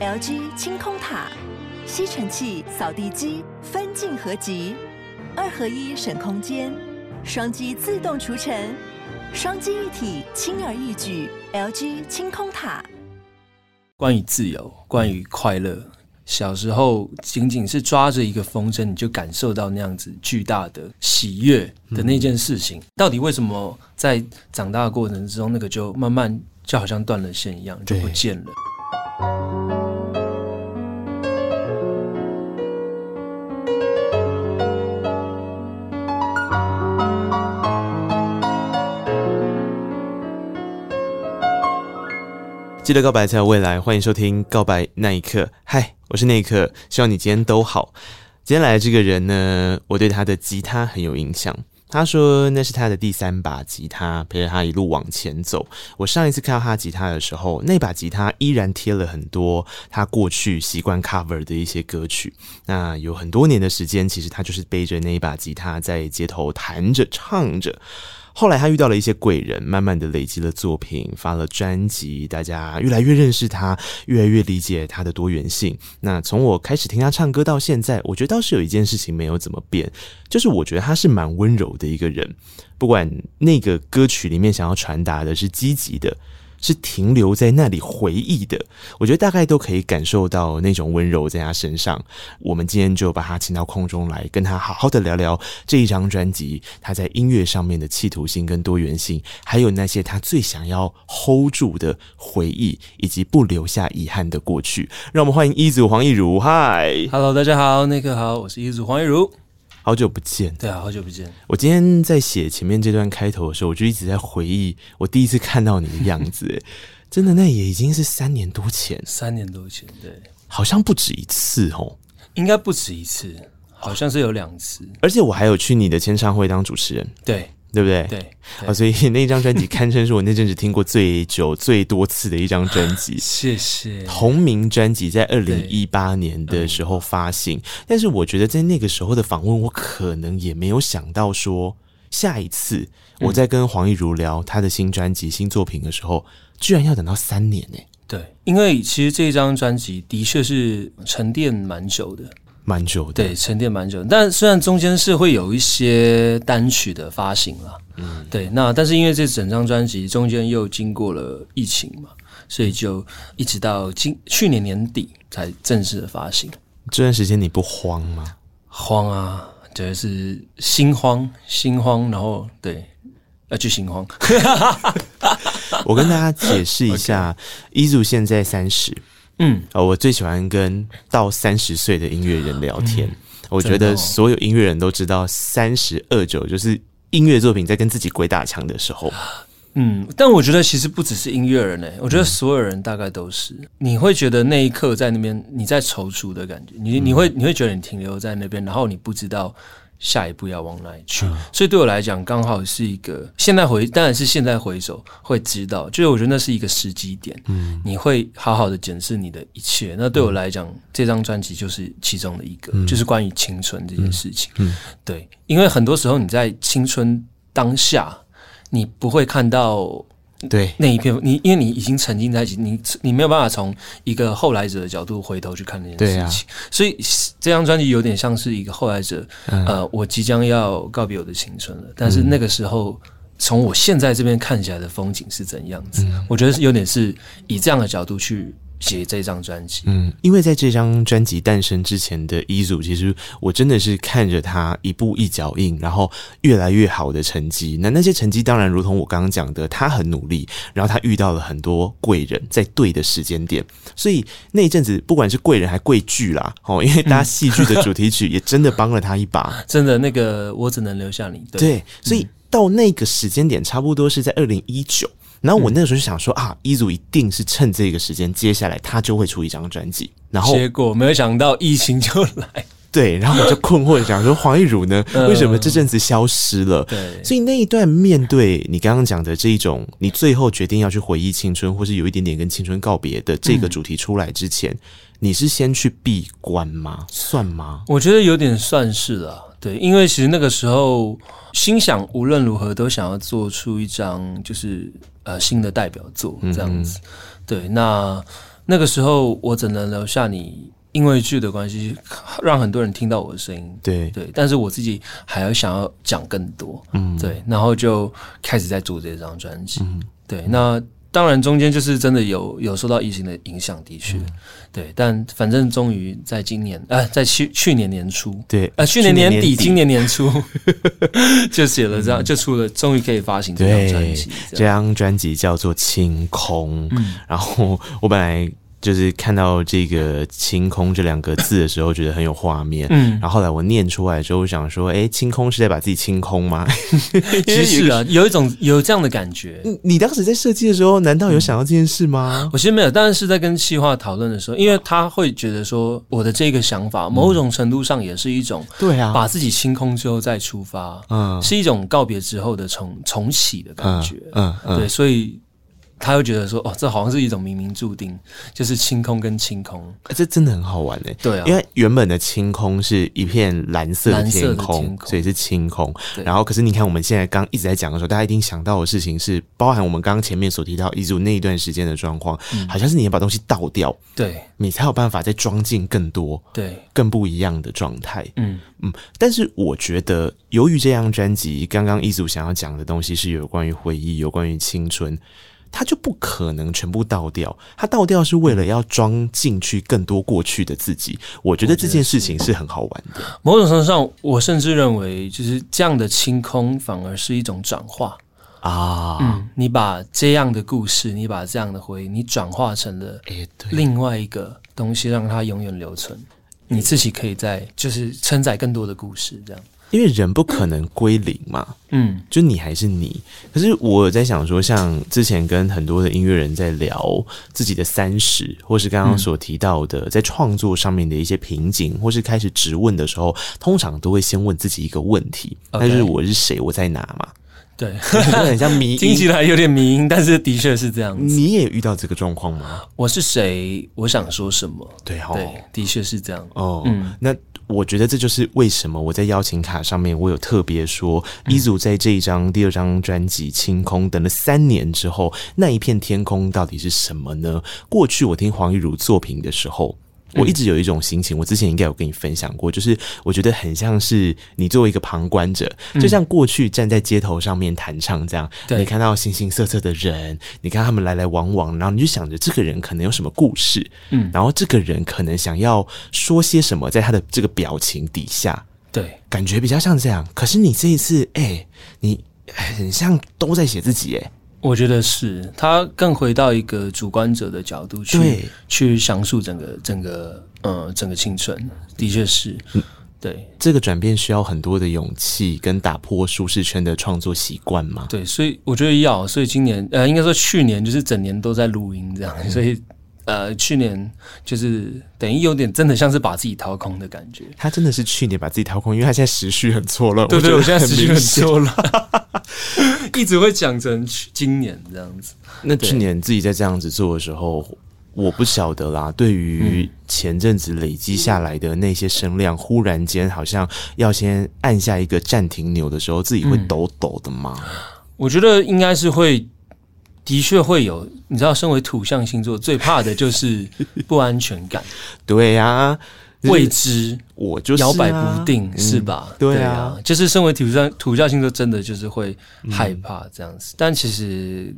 LG 清空塔，吸尘器、扫地机分镜合集，二合一省空间，双击自动除尘，双击一体轻而易举。LG 清空塔。关于自由，关于快乐，小时候仅仅是抓着一个风筝，你就感受到那样子巨大的喜悦的那件事情，嗯、到底为什么在长大的过程之中，那个就慢慢就好像断了线一样，就不见了。记得告白才有未来，欢迎收听《告白那一刻》。嗨，我是那一刻，希望你今天都好。今天来的这个人呢，我对他的吉他很有印象。他说那是他的第三把吉他，陪着他一路往前走。我上一次看到他吉他的时候，那把吉他依然贴了很多他过去习惯 cover 的一些歌曲。那有很多年的时间，其实他就是背着那一把吉他在街头弹着唱着。后来他遇到了一些贵人，慢慢的累积了作品，发了专辑，大家越来越认识他，越来越理解他的多元性。那从我开始听他唱歌到现在，我觉得倒是有一件事情没有怎么变，就是我觉得他是蛮温柔的一个人，不管那个歌曲里面想要传达的是积极的。是停留在那里回忆的，我觉得大概都可以感受到那种温柔在他身上。我们今天就把他请到空中来，跟他好好的聊聊这一张专辑，他在音乐上面的企图性跟多元性，还有那些他最想要 hold 住的回忆，以及不留下遗憾的过去。让我们欢迎一组黄义儒，嗨，Hello，大家好，那个好，我是一组黄义儒。好久不见，对啊，好久不见。我今天在写前面这段开头的时候，我就一直在回忆我第一次看到你的样子，真的，那也已经是三年多前，三年多前，对，好像不止一次哦，应该不止一次，好像是有两次，而且我还有去你的签唱会当主持人，对。对不对？对，啊、哦，所以那张专辑 堪称是我那阵子听过最久、最多次的一张专辑。谢谢。同名专辑在二零一八年的时候发行，嗯，但是我觉得在那个时候的访问，我可能也没有想到说，下一次我在跟黄义如聊他的新专辑、新作品的时候，居然要等到三年呢。对，因为其实这张专辑的确是沉淀蛮久的。蛮久的，对，沉淀蛮久的。但虽然中间是会有一些单曲的发行了，嗯，对，那但是因为这整张专辑中间又经过了疫情嘛，所以就一直到今去年年底才正式的发行。这段时间你不慌吗？慌啊，就是心慌，心慌，然后对，要去心慌。我跟大家解释一下，一组现在三十。嗯，呃，我最喜欢跟到三十岁的音乐人聊天。嗯，我觉得所有音乐人都知道，三十二九就是音乐作品在跟自己鬼打墙的时候。嗯，但我觉得其实不只是音乐人诶，我觉得所有人大概都是。你会觉得那一刻在那边你在踌躇的感觉，你你会你会觉得你停留在那边，然后你不知道。下一步要往哪里去？嗯、所以对我来讲，刚好是一个现在回，当然是现在回首会知道，就是我觉得那是一个时机点。嗯，你会好好的检视你的一切。那对我来讲，嗯、这张专辑就是其中的一个，嗯、就是关于青春这件事情。嗯，嗯对，因为很多时候你在青春当下，你不会看到。对那一片，你因为你已经沉浸在一起，你你没有办法从一个后来者的角度回头去看那件事情，啊、所以这张专辑有点像是一个后来者。嗯、呃，我即将要告别我的青春了，但是那个时候从我现在这边看起来的风景是怎样子？嗯、我觉得是有点是以这样的角度去。写这张专辑，嗯，因为在这张专辑诞生之前的一组，其实我真的是看着他一步一脚印，然后越来越好的成绩。那那些成绩当然如同我刚刚讲的，他很努力，然后他遇到了很多贵人，在对的时间点，所以那一阵子不管是贵人还贵剧啦，哦，因为大家戏剧的主题曲也真的帮了他一把，嗯、真的那个我只能留下你。对，对所以到那个时间点，差不多是在二零一九。然后我那个时候就想说啊，一组一定是趁这个时间，接下来他就会出一张专辑。然后结果没有想到疫情就来，对，然后我就困惑的想说黄义儒呢，为什么这阵子消失了？对，所以那一段面对你刚刚讲的这一种，你最后决定要去回忆青春，或是有一点点跟青春告别的这个主题出来之前，你是先去闭关吗？算吗？我觉得有点算是了。对，因为其实那个时候心想无论如何都想要做出一张就是呃新的代表作这样子。嗯、对，那那个时候我只能留下你。因为剧的关系，让很多人听到我的声音。对对，但是我自己还要想要讲更多。嗯，对，然后就开始在做这张专辑。嗯，对，那当然中间就是真的有有受到疫情的影响，的确。嗯、对，但反正终于在今年，呃，在去去年年初，对，呃，去年年底，年底今年年初 就写了这样，嗯、就出了，终于可以发行这张专辑。这张专辑叫做《清空》。嗯，然后我本来。就是看到这个“清空”这两个字的时候，觉得很有画面。嗯，然后后来我念出来之后，我想说：“哎，清空是在把自己清空吗？” 其实是啊，有一种有这样的感觉。你当时在设计的时候，难道有想到这件事吗？我其实没有，但是在跟企划讨论的时候，因为他会觉得说，我的这个想法某种程度上也是一种对啊，把自己清空之后再出发，嗯，是一种告别之后的重重启的感觉。嗯，对，所以。他会觉得说：“哦，这好像是一种冥冥注定，就是清空跟清空，欸、这真的很好玩哎。对啊，因为原本的清空是一片蓝色的天空，天空所以是清空。然后，可是你看我们现在刚一直在讲的时候，大家一定想到的事情是，包含我们刚刚前面所提到一组那一段时间的状况，嗯、好像是你要把东西倒掉，对，你才有办法再装进更多，对，更不一样的状态。嗯嗯。但是我觉得，由于这张专辑刚刚一组想要讲的东西是有关于回忆，有关于青春。他就不可能全部倒掉，它倒掉是为了要装进去更多过去的自己。我觉得这件事情是很好玩的。某种程度上，我甚至认为，就是这样的清空反而是一种转化啊。嗯，你把这样的故事，你把这样的回忆，你转化成了另外一个东西，让它永远留存。你自己可以在就是承载更多的故事，这样。因为人不可能归零嘛，嗯，就你还是你。可是我在想说，像之前跟很多的音乐人在聊自己的三十，或是刚刚所提到的在创作上面的一些瓶颈，或是开始直问的时候，通常都会先问自己一个问题，那.就是我是谁，我在哪嘛？对，很像迷，听起来有点迷，但是的确是这样子。你也遇到这个状况吗？我是谁？我想说什么？对，哦，对，的确是这样。哦，嗯，那。我觉得这就是为什么我在邀请卡上面，我有特别说，一组在这一张第二张专辑《清空》等了三年之后，那一片天空到底是什么呢？过去我听黄玉茹作品的时候。我一直有一种心情，我之前应该有跟你分享过，就是我觉得很像是你作为一个旁观者，就像过去站在街头上面弹唱这样，嗯、你看到形形色色的人，你看他们来来往往，然后你就想着这个人可能有什么故事，嗯，然后这个人可能想要说些什么，在他的这个表情底下，对，感觉比较像这样。可是你这一次，哎、欸，你很像都在写自己，哎。我觉得是他更回到一个主观者的角度去去详述整个整个呃整个青春，的确是，嗯、对这个转变需要很多的勇气跟打破舒适圈的创作习惯嘛。对，所以我觉得要，所以今年呃应该说去年就是整年都在录音这样，嗯、所以呃去年就是等于有点真的像是把自己掏空的感觉。他真的是去年把自己掏空，因为他现在时序很错乱。对，对对，我现在时序很错乱。一直会讲成今年这样子。那去年自己在这样子做的时候，我不晓得啦。对于前阵子累积下来的那些声量，忽然间好像要先按下一个暂停钮的时候，自己会抖抖的吗？我觉得应该是会，的确会有。你知道，身为土象星座，最怕的就是不安全感。对呀。未知，我就是摇摆不定，是吧？对啊，就是身为土象土象星座，真的就是会害怕这样子。但其实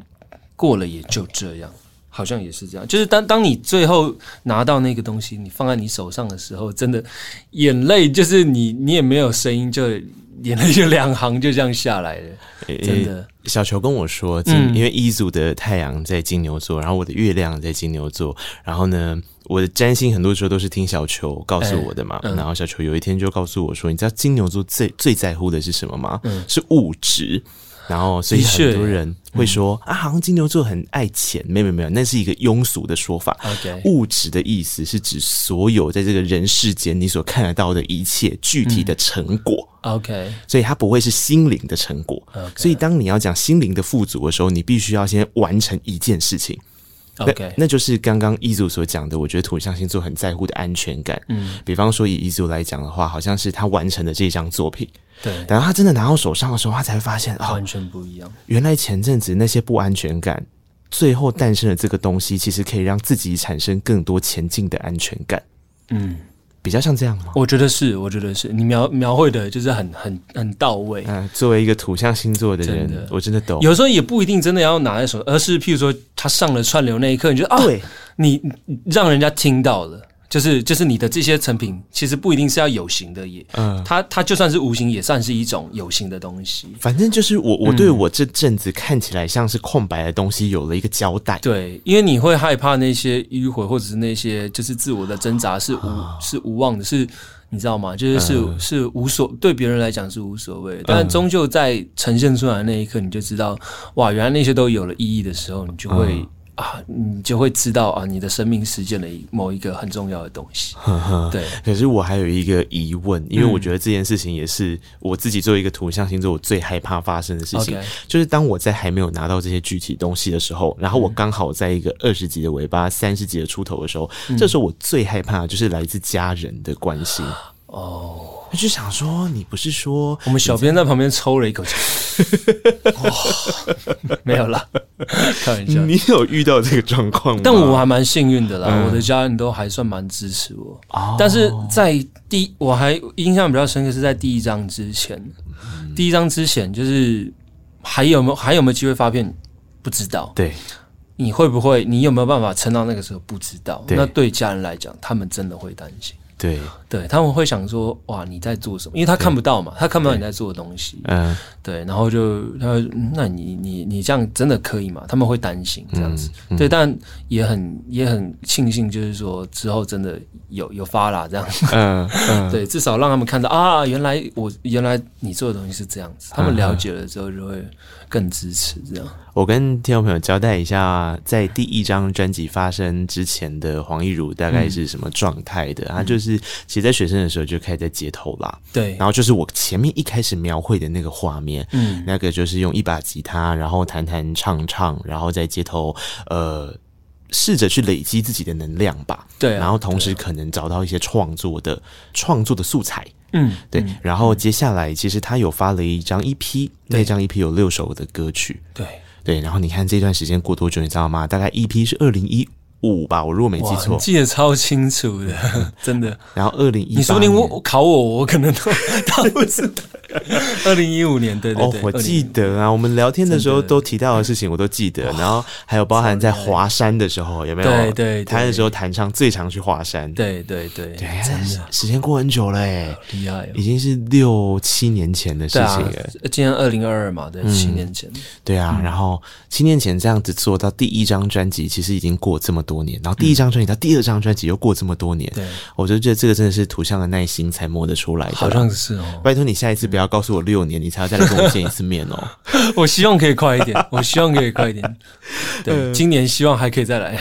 过了也就这样，好像也是这样。就是当当你最后拿到那个东西，你放在你手上的时候，真的眼泪就是你你也没有声音，就眼泪就两行就这样下来了。真的，小球跟我说，因为一组的太阳在金牛座，然后我的月亮在金牛座，然后呢。我的占星很多时候都是听小球告诉我的嘛，欸嗯、然后小球有一天就告诉我说：“你知道金牛座最最在乎的是什么吗？嗯、是物质。”然后所以很多人会说：“嗯、啊，好像金牛座很爱钱。”没有没有，那是一个庸俗的说法。Okay 物质的意思是指所有在这个人世间你所看得到的一切具体的成果。嗯、OK，所以它不会是心灵的成果。所以当你要讲心灵的富足的时候，你必须要先完成一件事情。OK，那，那就是刚刚一组所讲的，我觉得土象星座很在乎的安全感。嗯，比方说以一组来讲的话，好像是他完成的这张作品，对，等到他真的拿到手上的时候，他才会发现，哦，完全不一样。原来前阵子那些不安全感，最后诞生的这个东西，其实可以让自己产生更多前进的安全感。嗯，比较像这样吗？我觉得是，我觉得是你描描绘的就是很很很到位。嗯，作为一个土象星座的人，真的我真的懂。有时候也不一定真的要拿在手，而是譬如说他上了串流那一刻，你觉得啊，对，你让人家听到了。就是就是你的这些成品，其实不一定是要有形的也，嗯，它它就算是无形，也算是一种有形的东西。反正就是我我对我这阵子看起来像是空白的东西有了一个交代。对，因为你会害怕那些迂回，或者是那些就是自我的挣扎是无、哦、是无望的，是你知道吗？就是是、嗯、是无所对别人来讲是无所谓，但终究在呈现出来的那一刻，你就知道哇，原来那些都有了意义的时候，你就会。嗯啊，你就会知道啊，你的生命实践了某一个很重要的东西。呵 呵对，可是我还有一个疑问，因为我觉得这件事情也是我自己作为一个图像星座，我最害怕发生的事情.就是当我在还没有拿到这些具体东西的时候，然后我刚好在一个二十级的尾巴、三十级的出头的时候，嗯、这时候我最害怕的就是来自家人的关心。哦。我就想说，你不是说我们小编在旁边抽了一口气？没有啦，开玩笑。你有遇到这个状况吗？但我还蛮幸运的啦，嗯、我的家人都还算蛮支持我。哦、但是在第，我还印象比较深刻是在第一章之前，嗯、第一章之前就是还有没有还有没有机会发片？不知道。对，你会不会？你有没有办法撑到那个时候？不知道。对那对家人来讲，他们真的会担心。对对，他们会想说：“哇，你在做什么？”因为他看不到嘛，他看不到你在做的东西。嗯，对，然后就他说：“那你你你这样真的可以吗？”他们会担心这样子。嗯嗯、对，但也很也很庆幸，就是说之后真的有有发啦这样子。嗯，嗯 对，至少让他们看到啊，原来我原来你做的东西是这样子。他们了解了之后，就会更支持这样。我跟听众朋友交代一下，在第一张专辑发生之前的黄义儒大概是什么状态的？他、嗯、就是其实，在学生的时候就开始在街头啦。对，然后就是我前面一开始描绘的那个画面，嗯，那个就是用一把吉他，然后弹弹唱唱，然后在街头，呃，试着去累积自己的能量吧。对、啊，然后同时可能找到一些创作的创作的素材。嗯，对。然后接下来，其实他有发了一张 EP，那张 EP 有六首的歌曲。对。对，然后你看这段时间过多久，你知道吗？大概 EP 是二零一五吧，我如果没记错，记得超清楚的，真的。然后二零一，你说你我考我，我可能都 都不知道。二零一五年，对对对，我记得啊，我们聊天的时候都提到的事情，我都记得。然后还有包含在华山的时候，有没有？对对，他那时候弹唱最常去华山。对对对，对，真的，时间过很久了，哎，厉害，已经是六七年前的事情了。今年二零二二嘛，对，七年前。对啊，然后七年前这样子做到第一张专辑，其实已经过这么多年。然后第一张专辑到第二张专辑又过这么多年，对，我就觉得这个真的是图像的耐心才摸得出来的。好像是哦，拜托你下一次不要。要告诉我六年，你才要再来跟我见一次面哦。我希望可以快一点，我希望可以快一点。对，今年希望还可以再来。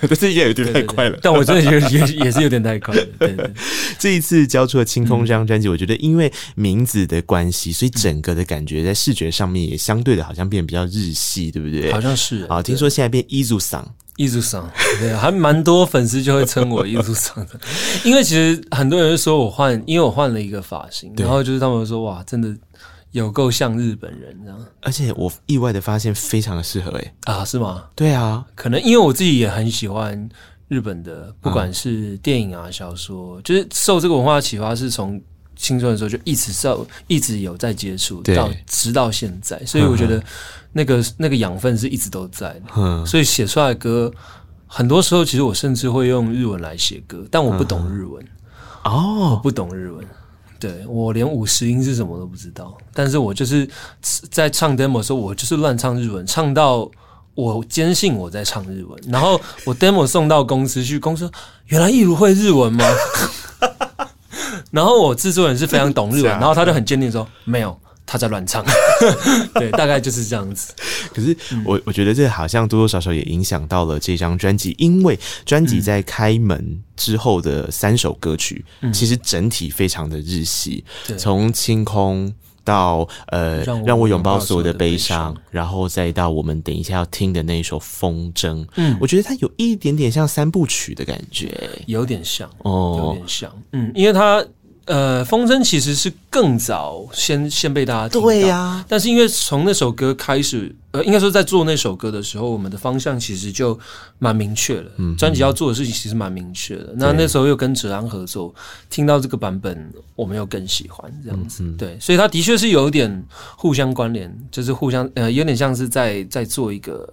但是也有点太快了。但我真的觉得也也是有点太快了。这一次交出了《清空》这张专辑，我觉得因为名字的关系，所以整个的感觉在视觉上面也相对的好像变得比较日系，对不对？好像是。啊，听说现在变伊族桑。伊祖桑，对，还蛮多粉丝就会称我艺术上的，因为其实很多人就说我换，因为我换了一个发型，然后就是他们说哇，真的有够像日本人这样，而且我意外的发现非常的适合诶、欸、啊，是吗？对啊，可能因为我自己也很喜欢日本的，不管是电影啊、小说，嗯、就是受这个文化启发，是从青春的时候就一直受，一直有在接触，对。到直到现在，所以我觉得。嗯那个那个养分是一直都在。的，嗯，所以写出来的歌，很多时候其实我甚至会用日文来写歌，但我不懂日文，哦，我不懂日文，对，我连五十音是什么都不知道，但是我就是在唱 demo 的时候，我就是乱唱日文，唱到我坚信我在唱日文，然后我 demo 送到公司去，公司说原来一如会日文吗？然后我制作人是非常懂日文，然后他就很坚定说没有。他在乱唱，对，大概就是这样子。可是我我觉得这好像多多少少也影响到了这张专辑，因为专辑在开门之后的三首歌曲，嗯、其实整体非常的日系，从对清空到呃让我拥抱所有的悲伤，然后再到我们等一下要听的那一首风筝。嗯，我觉得它有一点点像三部曲的感觉，有点像哦，有点像。嗯，因为它。呃，风筝其实是更早先先被大家听到，对呀、啊。但是因为从那首歌开始，呃，应该说在做那首歌的时候，我们的方向其实就蛮明确了。嗯，专辑要做的事情其实蛮明确的。那那时候又跟哲安合作，听到这个版本，我们又更喜欢这样子。对，所以他的确是有点互相关联，就是互相呃，有点像是在在做一个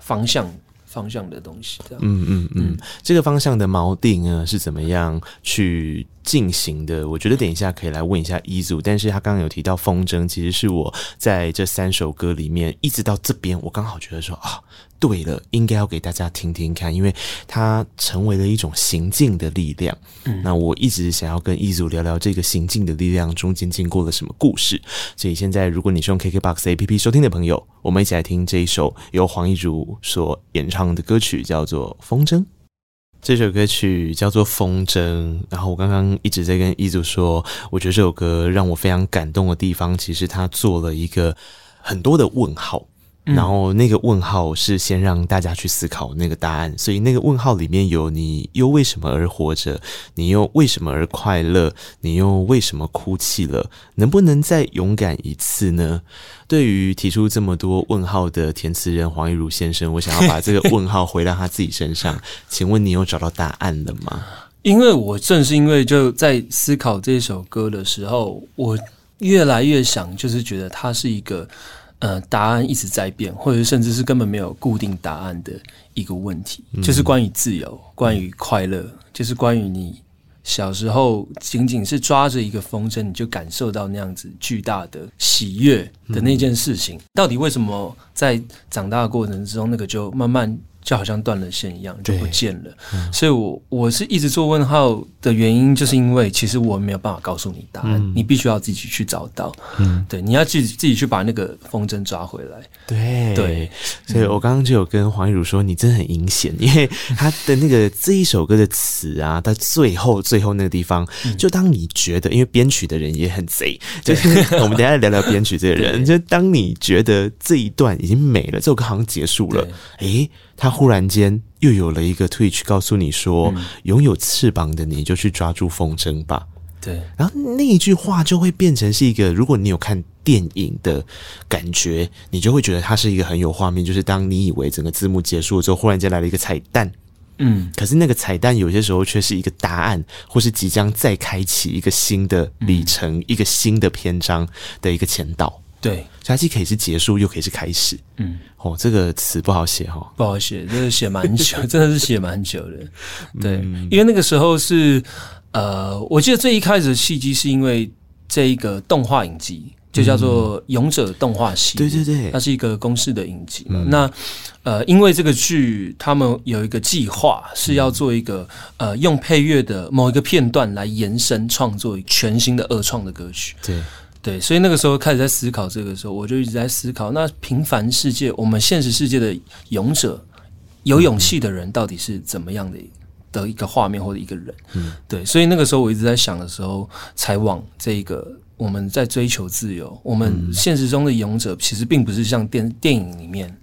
方向。方向的东西，这样。嗯嗯嗯，这个方向的锚定呢是怎么样去进行的？我觉得等一下可以来问一下一组。但是他刚刚有提到风筝，其实是我在这三首歌里面一直到这边，我刚好觉得说啊。对了，应该要给大家听听看，因为它成为了一种行进的力量。嗯，那我一直想要跟一组聊聊这个行进的力量中间经过了什么故事。所以现在，如果你是用 KKBOX APP 收听的朋友，我们一起来听这一首由黄义儒所演唱的歌曲，叫做《风筝》。这首歌曲叫做《风筝》，然后我刚刚一直在跟一组说，我觉得这首歌让我非常感动的地方，其实他做了一个很多的问号。然后那个问号是先让大家去思考那个答案，所以那个问号里面有你又为什么而活着？你又为什么而快乐？你又为什么哭泣了？能不能再勇敢一次呢？对于提出这么多问号的填词人黄义儒先生，我想要把这个问号回到他自己身上，请问你有找到答案了吗？因为我正是因为就在思考这首歌的时候，我越来越想，就是觉得它是一个。呃，答案一直在变，或者甚至是根本没有固定答案的一个问题，嗯、就是关于自由，关于快乐，就是关于你小时候仅仅是抓着一个风筝，你就感受到那样子巨大的喜悦的那件事情，嗯、到底为什么在长大的过程之中，那个就慢慢。就好像断了线一样，就不见了。嗯、所以我，我我是一直做问号的原因，就是因为其实我没有办法告诉你答案，嗯、你必须要自己去找到。嗯，对，你要自己自己去把那个风筝抓回来。对对，所以我刚刚就有跟黄一茹说，你真的很阴险，因为他的那个这一首歌的词啊，到最后最后那个地方，就当你觉得，因为编曲的人也很贼，就是我们等一下聊聊编曲这个人，就当你觉得这一段已经没了，这首歌好像结束了，诶。他忽然间又有了一个 Twitch，告诉你说：“拥、嗯、有翅膀的你就去抓住风筝吧。”对，然后那一句话就会变成是一个，如果你有看电影的感觉，你就会觉得它是一个很有画面。就是当你以为整个字幕结束了之后，忽然间来了一个彩蛋，嗯，可是那个彩蛋有些时候却是一个答案，或是即将再开启一个新的里程、嗯、一个新的篇章的一个前导。对，它既可以是结束，又可以是开始。嗯，哦，这个词不好写哈、哦，不好写，真的写蛮久，真的是写蛮久的。对，嗯、因为那个时候是呃，我记得最一开始的契机是因为这一个动画影集，就叫做《勇者动画系》。对对对，它是一个公式的影集嘛。嗯、那呃，因为这个剧，他们有一个计划是要做一个呃，用配乐的某一个片段来延伸创作全新的二创的歌曲。对。对，所以那个时候开始在思考这个时候，我就一直在思考，那平凡世界，我们现实世界的勇者，有勇气的人到底是怎么样的的一个画面或者一个人？嗯，对，所以那个时候我一直在想的时候，才往这个我们在追求自由，我们现实中的勇者其实并不是像电电影里面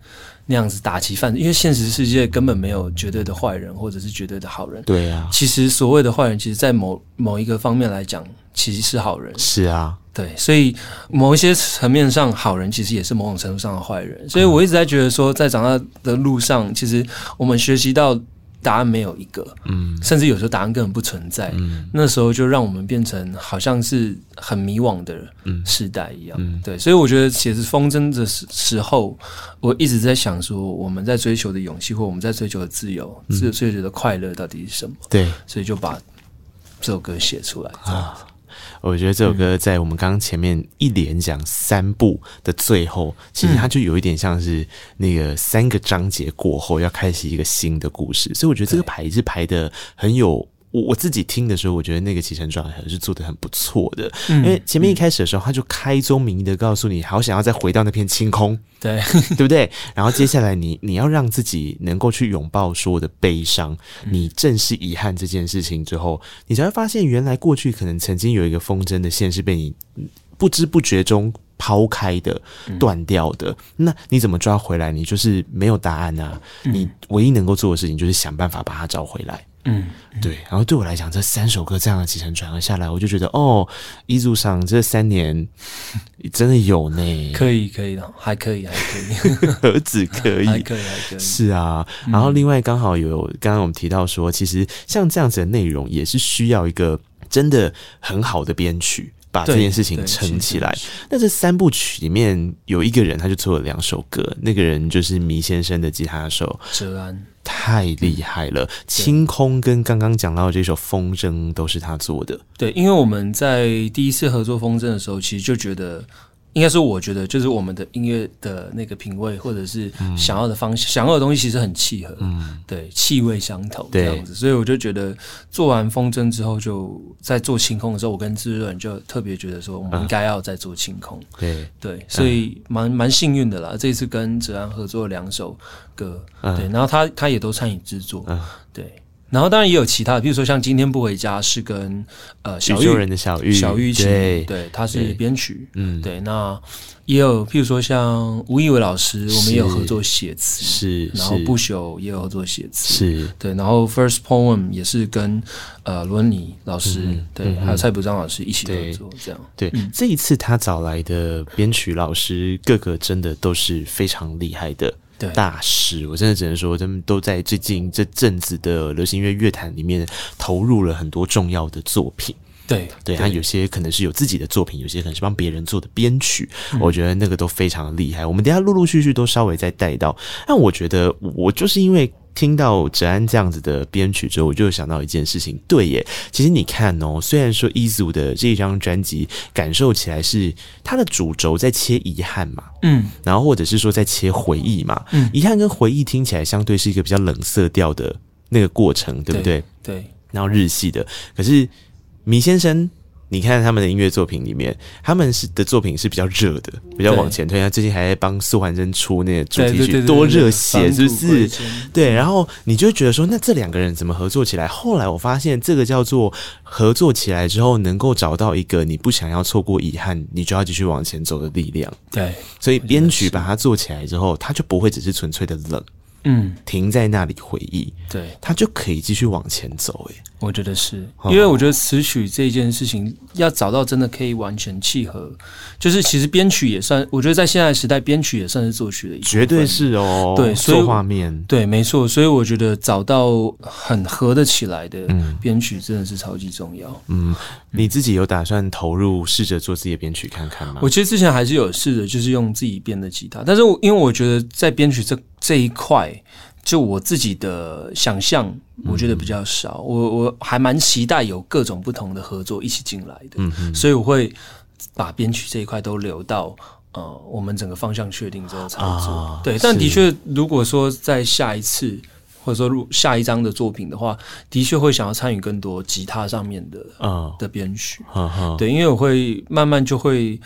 那样子打击犯罪，因为现实世界根本没有绝对的坏人或者是绝对的好人。对啊，其实所谓的坏人，其实在某某一个方面来讲，其实是好人。是啊。对，所以某一些层面上，好人其实也是某种程度上的坏人。所以我一直在觉得说，在长大的路上，其实我们学习到答案没有一个，嗯，甚至有时候答案根本不存在。嗯，那时候就让我们变成好像是很迷惘的时代一样。嗯，对，所以我觉得写着风筝的时时候，我一直在想说，我们在追求的勇气，或我们在追求的自由，自追求的快乐到底是什么？对，所以就把这首歌写出来啊。我觉得这首歌在我们刚刚前面一连讲三部的最后，其实它就有一点像是那个三个章节过后要开始一个新的故事，所以我觉得这个排是排的很有。我我自己听的时候，我觉得那个起承转合是做的很不错的，嗯、因为前面一开始的时候，他就开宗明义的告诉你，好想要再回到那片青空，对 对不对？然后接下来你你要让自己能够去拥抱所有的悲伤，你正视遗憾这件事情之后，你才会发现，原来过去可能曾经有一个风筝的线是被你不知不觉中抛开的、断掉的。那你怎么抓回来？你就是没有答案啊！你唯一能够做的事情就是想办法把它找回来。嗯。对，然后对我来讲，这三首歌这样的起承转合下来，我就觉得哦，一路上这三年真的有呢，可以可以的，还可以还可以，何止可以，还可以还可以，是啊。然后另外刚好有刚刚我们提到说，其实像这样子的内容也是需要一个真的很好的编曲。把这件事情撑起来。那这三部曲里面有一个人，他就做了两首歌。那个人就是迷先生的吉他手哲安，太厉害了。清空跟刚刚讲到的这首风筝都是他做的。对，因为我们在第一次合作风筝的时候，其实就觉得。应该说，我觉得就是我们的音乐的那个品味，或者是想要的方向、嗯、想要的东西，其实很契合，嗯，对，气味相投这样子，所以我就觉得做完风筝之后，就在做清空的时候，我跟制作人就特别觉得说，我们应该要再做清空，嗯、对。对，所以蛮蛮幸运的啦，这一次跟哲安合作了两首歌，嗯、对，然后他他也都参与制作，嗯，对。然后当然也有其他的，比如说像今天不回家是跟呃小玉人的小玉小玉琴，对，对，他是编曲，嗯，对。那也有譬如说像吴义伟老师，我们也有合作写词，是。然后不朽也有合作写词，是对。然后 First Poem 也是跟呃罗文妮老师，对，还有蔡卜章老师一起合作，这样。对，这一次他找来的编曲老师，个个真的都是非常厉害的。大师，我真的只能说，他们都在最近这阵子的流行音乐乐坛里面投入了很多重要的作品。对，对，他有些可能是有自己的作品，有些可能是帮别人做的编曲。嗯、我觉得那个都非常厉害。我们等下陆陆续续都稍微再带到。但我觉得，我就是因为。听到哲安这样子的编曲之后，我就想到一件事情。对耶，其实你看哦，虽然说一组的这张专辑感受起来是它的主轴在切遗憾嘛，嗯，然后或者是说在切回忆嘛，嗯，遗憾跟回忆听起来相对是一个比较冷色调的那个过程，对不对？对，对，然后日系的，可是米先生。你看他们的音乐作品里面，他们是的作品是比较热的，比较往前推。他最近还在帮苏环真出那个主题曲，多热血，是不是？对，然后你就觉得说，那这两个人怎么合作起来？后来我发现，这个叫做合作起来之后，能够找到一个你不想要错过遗憾，你就要继续往前走的力量。对，所以编曲把它做起来之后，它就不会只是纯粹的冷。嗯，停在那里回忆，对，他就可以继续往前走。哎，我觉得是因为我觉得词曲这件事情要找到真的可以完全契合，就是其实编曲也算，我觉得在现在时代，编曲也算是作曲的一，绝对是哦。对，所以画面，对，没错。所以我觉得找到很合得起来的编曲真的是超级重要。嗯，你自己有打算投入试着做自己的编曲看看吗？我其实之前还是有试着，就是用自己编的吉他，但是我因为我觉得在编曲这这一块。就我自己的想象，我觉得比较少。嗯、我我还蛮期待有各种不同的合作一起进来的，嗯、所以我会把编曲这一块都留到呃我们整个方向确定之后才做。啊、对，但的确，如果说在下一次或者说入下一张的作品的话，的确会想要参与更多吉他上面的啊的编曲。啊啊、对，因为我会慢慢就会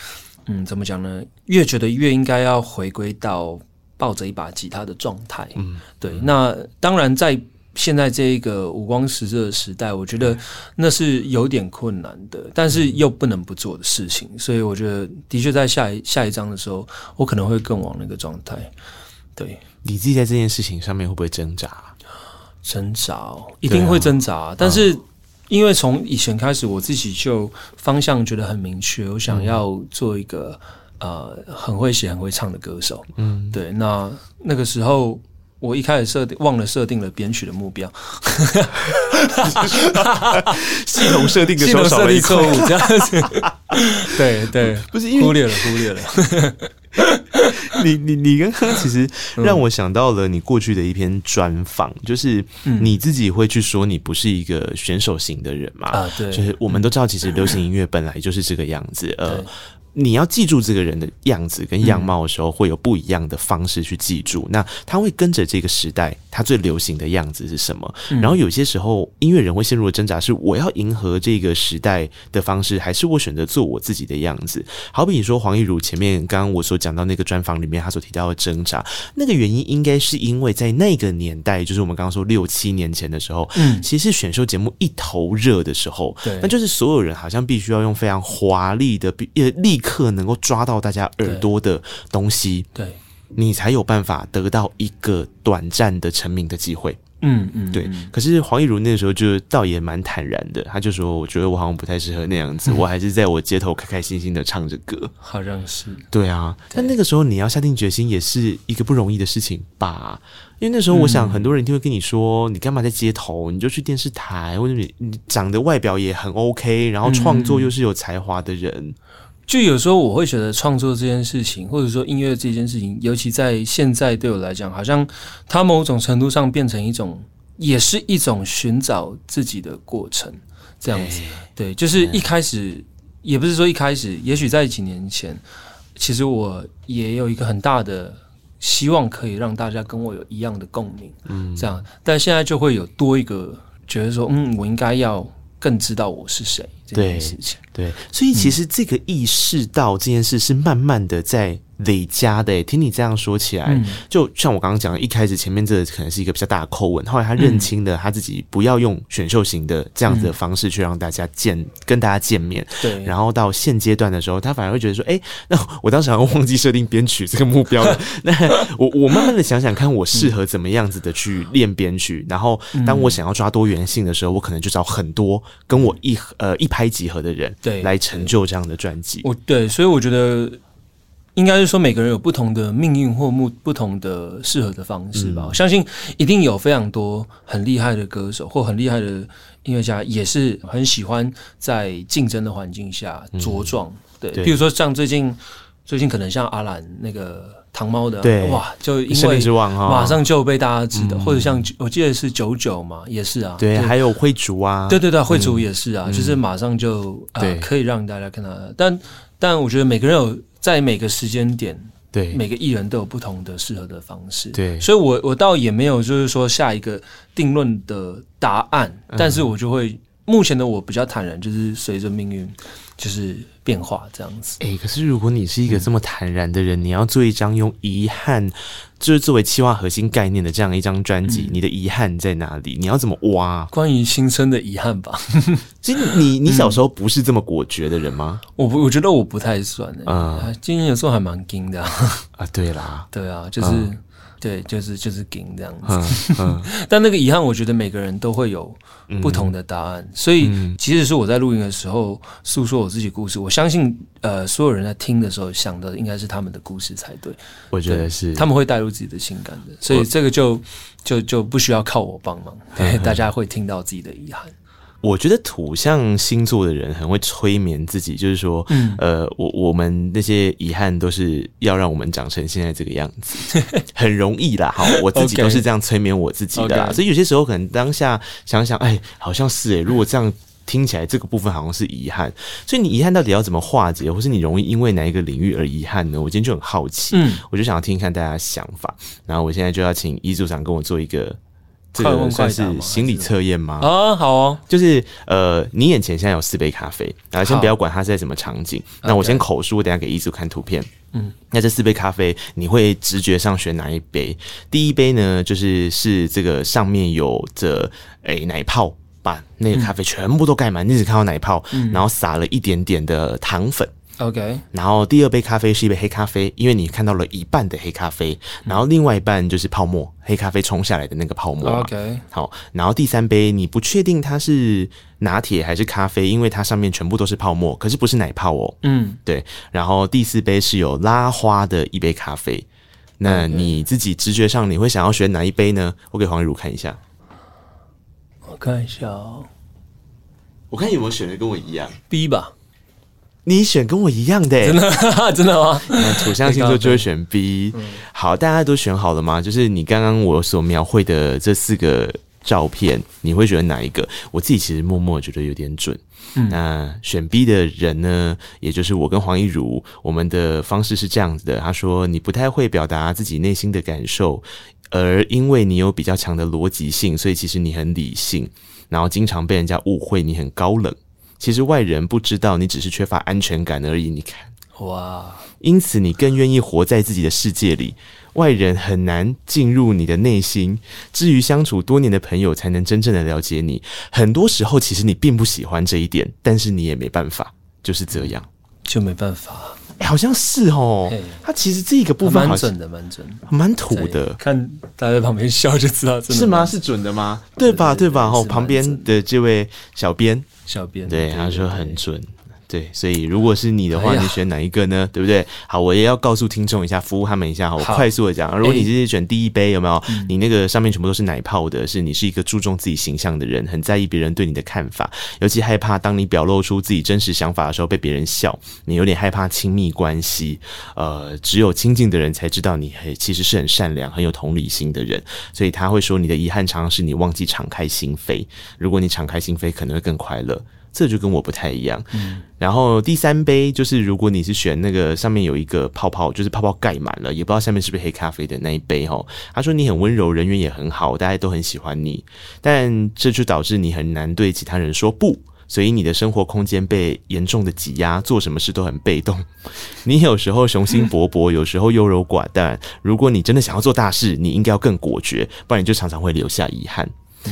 嗯，怎么讲呢？越觉得越应该要回归到。抱着一把吉他的状态，嗯，对。那当然，在现在这一个五光十色的时代，我觉得那是有点困难的，但是又不能不做的事情。所以，我觉得的确在下一下一章的时候，我可能会更往那个状态。对，你自己在这件事情上面会不会挣扎？挣扎，一定会挣扎。啊、但是，因为从以前开始，我自己就方向觉得很明确，我想要做一个。呃，很会写、很会唱的歌手，嗯，对。那那个时候，我一开始设定忘了设定了编曲的目标，系统设定的时候设定错误，这样子。对对，不是忽略了，忽略了。你你你刚刚其实让我想到了你过去的一篇专访，就是你自己会去说你不是一个选手型的人嘛？啊，对，就是我们都知道，其实流行音乐本来就是这个样子，呃。你要记住这个人的样子跟样貌的时候，会有不一样的方式去记住。那他会跟着这个时代，他最流行的样子是什么？然后有些时候，音乐人会陷入的挣扎是：我要迎合这个时代的方式，还是我选择做我自己的样子？好比你说黄义儒前面刚刚我所讲到那个专访里面，他所提到的挣扎，那个原因应该是因为在那个年代，就是我们刚刚说六七年前的时候，嗯，其实是选秀节目一头热的时候，对，那就是所有人好像必须要用非常华丽的呃立。刻能够抓到大家耳朵的东西，对，对你才有办法得到一个短暂的成名的机会。嗯嗯，对。可是黄义儒那个时候就倒也蛮坦然的，他就说：“我觉得我好像不太适合那样子，嗯、我还是在我街头开开心心的唱着歌。”好像是。对啊，但那个时候你要下定决心也是一个不容易的事情吧？因为那时候我想很多人一定会跟你说：“嗯、你干嘛在街头？你就去电视台，或者你你长得外表也很 OK，然后创作又是有才华的人。嗯”就有时候我会觉得创作这件事情，或者说音乐这件事情，尤其在现在对我来讲，好像它某种程度上变成一种，也是一种寻找自己的过程，这样子。欸、对，就是一开始，嗯、也不是说一开始，也许在几年前，其实我也有一个很大的希望，可以让大家跟我有一样的共鸣，嗯，这样。但现在就会有多一个觉得说，嗯，我应该要更知道我是谁。这件事情，对，对，所以其实这个意识到这件事是慢慢的在累加的。听你这样说起来，嗯、就像我刚刚讲的，一开始前面这个可能是一个比较大的叩问，后来他认清了他自己不要用选秀型的这样子的方式去让大家见、嗯、跟大家见面。对，然后到现阶段的时候，他反而会觉得说，哎、欸，那我当时好像忘记设定编曲这个目标了。那我我慢慢的想想看，我适合怎么样子的去练编曲。然后当我想要抓多元性的时候，我可能就找很多跟我一呃一拍即合的人，对，来成就这样的专辑。我对，所以我觉得。应该是说，每个人有不同的命运或不不同的适合的方式吧。嗯、我相信一定有非常多很厉害的歌手或很厉害的音乐家，也是很喜欢在竞争的环境下茁壮。嗯、对，比如说像最近最近可能像阿兰那个糖猫的，对。哇，就因为马上就被大家知道，或者像我记得是九九嘛，也是啊，对，还有惠竹啊，对对对，惠竹也是啊，嗯、就是马上就啊可以让大家看到。但但我觉得每个人有。在每个时间点，对每个艺人都有不同的适合的方式，对，所以我我倒也没有就是说下一个定论的答案，嗯、但是我就会目前的我比较坦然，就是随着命运就是变化这样子。哎、欸，可是如果你是一个这么坦然的人，嗯、你要做一张用遗憾。就是作为企划核心概念的这样一张专辑，嗯、你的遗憾在哪里？你要怎么挖？关于新生的遗憾吧。其实你你小时候不是这么果决的人吗？嗯、我不，我觉得我不太算的。嗯，今年有时候还蛮硬的啊。啊，对啦，对啊，就是。嗯对，就是就是给这样子，但那个遗憾，我觉得每个人都会有不同的答案。嗯、所以，即使是我在录音的时候诉说我自己故事，我相信，呃，所有人在听的时候想的应该是他们的故事才对。我觉得是，他们会带入自己的情感的，所以这个就就就不需要靠我帮忙，对，大家会听到自己的遗憾。我觉得土象星座的人很会催眠自己，就是说，嗯、呃，我我们那些遗憾都是要让我们长成现在这个样子，很容易啦。好，我自己都是这样催眠我自己的啦。所以有些时候可能当下想想，哎，好像是哎，如果这样听起来，这个部分好像是遗憾。所以你遗憾到底要怎么化解，或是你容易因为哪一个领域而遗憾呢？我今天就很好奇，嗯，我就想要听一看大家的想法。然后我现在就要请易组长跟我做一个。这个算是心理测验吗？啊，好哦，就是呃，你眼前现在有四杯咖啡，啊，先不要管它是在什么场景，那我先口述，等下给易组看图片。嗯，那这四杯咖啡，你会直觉上选哪一杯？第一杯呢，就是是这个上面有着诶、欸、奶泡，把那个咖啡全部都盖满，嗯、你只看到奶泡，嗯、然后撒了一点点的糖粉。OK，然后第二杯咖啡是一杯黑咖啡，因为你看到了一半的黑咖啡，然后另外一半就是泡沫，黑咖啡冲下来的那个泡沫。OK，好，然后第三杯你不确定它是拿铁还是咖啡，因为它上面全部都是泡沫，可是不是奶泡哦。嗯，对。然后第四杯是有拉花的一杯咖啡，那你自己直觉上你会想要选哪一杯呢？我给黄雨茹看一下，我看一下哦，我看有没有选的跟我一样，B 吧。你选跟我一样的、欸，真的 真的吗？土象星座 就会选 B。好，大家都选好了吗？就是你刚刚我所描绘的这四个照片，你会觉得哪一个？我自己其实默默觉得有点准。嗯，那选 B 的人呢，也就是我跟黄一如，我们的方式是这样子的。他说你不太会表达自己内心的感受，而因为你有比较强的逻辑性，所以其实你很理性，然后经常被人家误会你很高冷。其实外人不知道，你只是缺乏安全感而已。你看，哇！因此你更愿意活在自己的世界里，外人很难进入你的内心。至于相处多年的朋友，才能真正的了解你。很多时候，其实你并不喜欢这一点，但是你也没办法，就是这样，就没办法。欸，好像是哦。他其实这个部分蛮准的，蛮准，蛮土的。看大家在旁边笑就知道，是吗？是准的吗？对吧？对吧？哦，旁边的这位小编，小编，对，他说很准。对，所以如果是你的话，你选哪一个呢？对不对？好，我也要告诉听众一下，服务他们一下。好，我快速的讲，如果你是选第一杯，有没有？你那个上面全部都是奶泡的，是你是一个注重自己形象的人，很在意别人对你的看法，尤其害怕当你表露出自己真实想法的时候被别人笑，你有点害怕亲密关系。呃，只有亲近的人才知道你很其实是很善良、很有同理心的人，所以他会说你的遗憾常常是你忘记敞开心扉。如果你敞开心扉，可能会更快乐。这就跟我不太一样。嗯，然后第三杯就是，如果你是选那个上面有一个泡泡，就是泡泡盖满了，也不知道下面是不是黑咖啡的那一杯哈。他说你很温柔，人缘也很好，大家都很喜欢你，但这就导致你很难对其他人说不，所以你的生活空间被严重的挤压，做什么事都很被动。你有时候雄心勃勃，有时候优柔寡断。如果你真的想要做大事，你应该要更果决，不然你就常常会留下遗憾。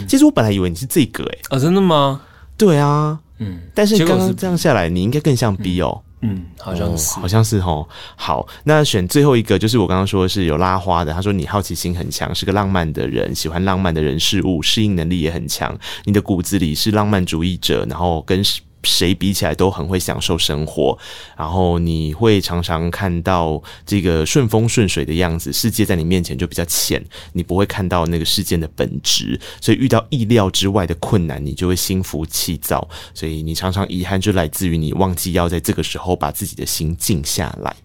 其实我本来以为你是这个诶、欸，啊，真的吗？对啊。嗯，但是刚刚这样下来，你应该更像 B 哦。嗯，好像是，好像是哦。好，那选最后一个，就是我刚刚说的是有拉花的。他说你好奇心很强，是个浪漫的人，喜欢浪漫的人事物，适应能力也很强。你的骨子里是浪漫主义者，然后跟。谁比起来都很会享受生活，然后你会常常看到这个顺风顺水的样子，世界在你面前就比较浅，你不会看到那个事件的本质，所以遇到意料之外的困难，你就会心浮气躁，所以你常常遗憾就来自于你忘记要在这个时候把自己的心静下来，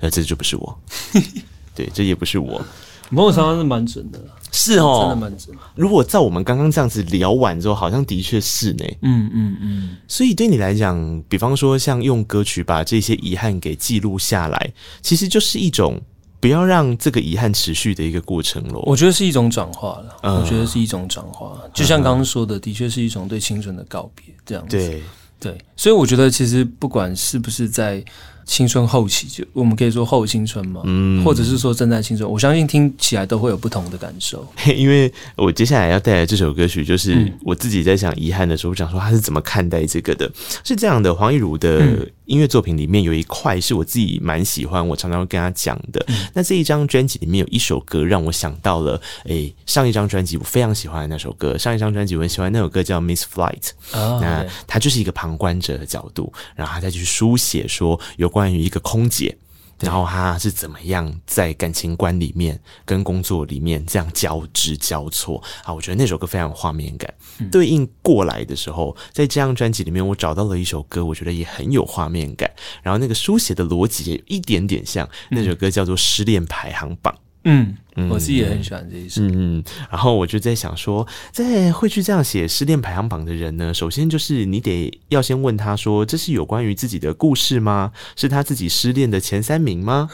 那这就不是我，对，这也不是我。某种程度上是蛮准的，是哦，真的蛮准。如果照我们刚刚这样子聊完之后，好像的确是呢。嗯嗯嗯。所以对你来讲，比方说像用歌曲把这些遗憾给记录下来，其实就是一种不要让这个遗憾持续的一个过程咯。我觉得是一种转化了，嗯、我觉得是一种转化。就像刚刚说的，的确是一种对青春的告别，这样子。对对。所以我觉得，其实不管是不是在。青春后期，就我们可以说后青春嘛，嗯，或者是说正在青春，我相信听起来都会有不同的感受。因为我接下来要带来这首歌曲，就是我自己在想遗憾的时候，我想说他是怎么看待这个的？是这样的，黄义儒的音乐作品里面有一块是我自己蛮喜欢，我常常会跟他讲的。那这一张专辑里面有一首歌让我想到了，诶，上一张专辑我非常喜欢的那首歌，上一张专辑我很喜欢那首歌叫《Miss Flight》，那他就是一个旁观者的角度，然后他再去书写说有。关于一个空姐，然后他是怎么样在感情观里面跟工作里面这样交织交错啊？我觉得那首歌非常有画面感。嗯、对应过来的时候，在这张专辑里面，我找到了一首歌，我觉得也很有画面感。然后那个书写的逻辑也有一点点像那首歌，叫做《失恋排行榜》。嗯，我自己也很喜欢这一首。嗯，然后我就在想说，在会去这样写失恋排行榜的人呢，首先就是你得要先问他说，这是有关于自己的故事吗？是他自己失恋的前三名吗？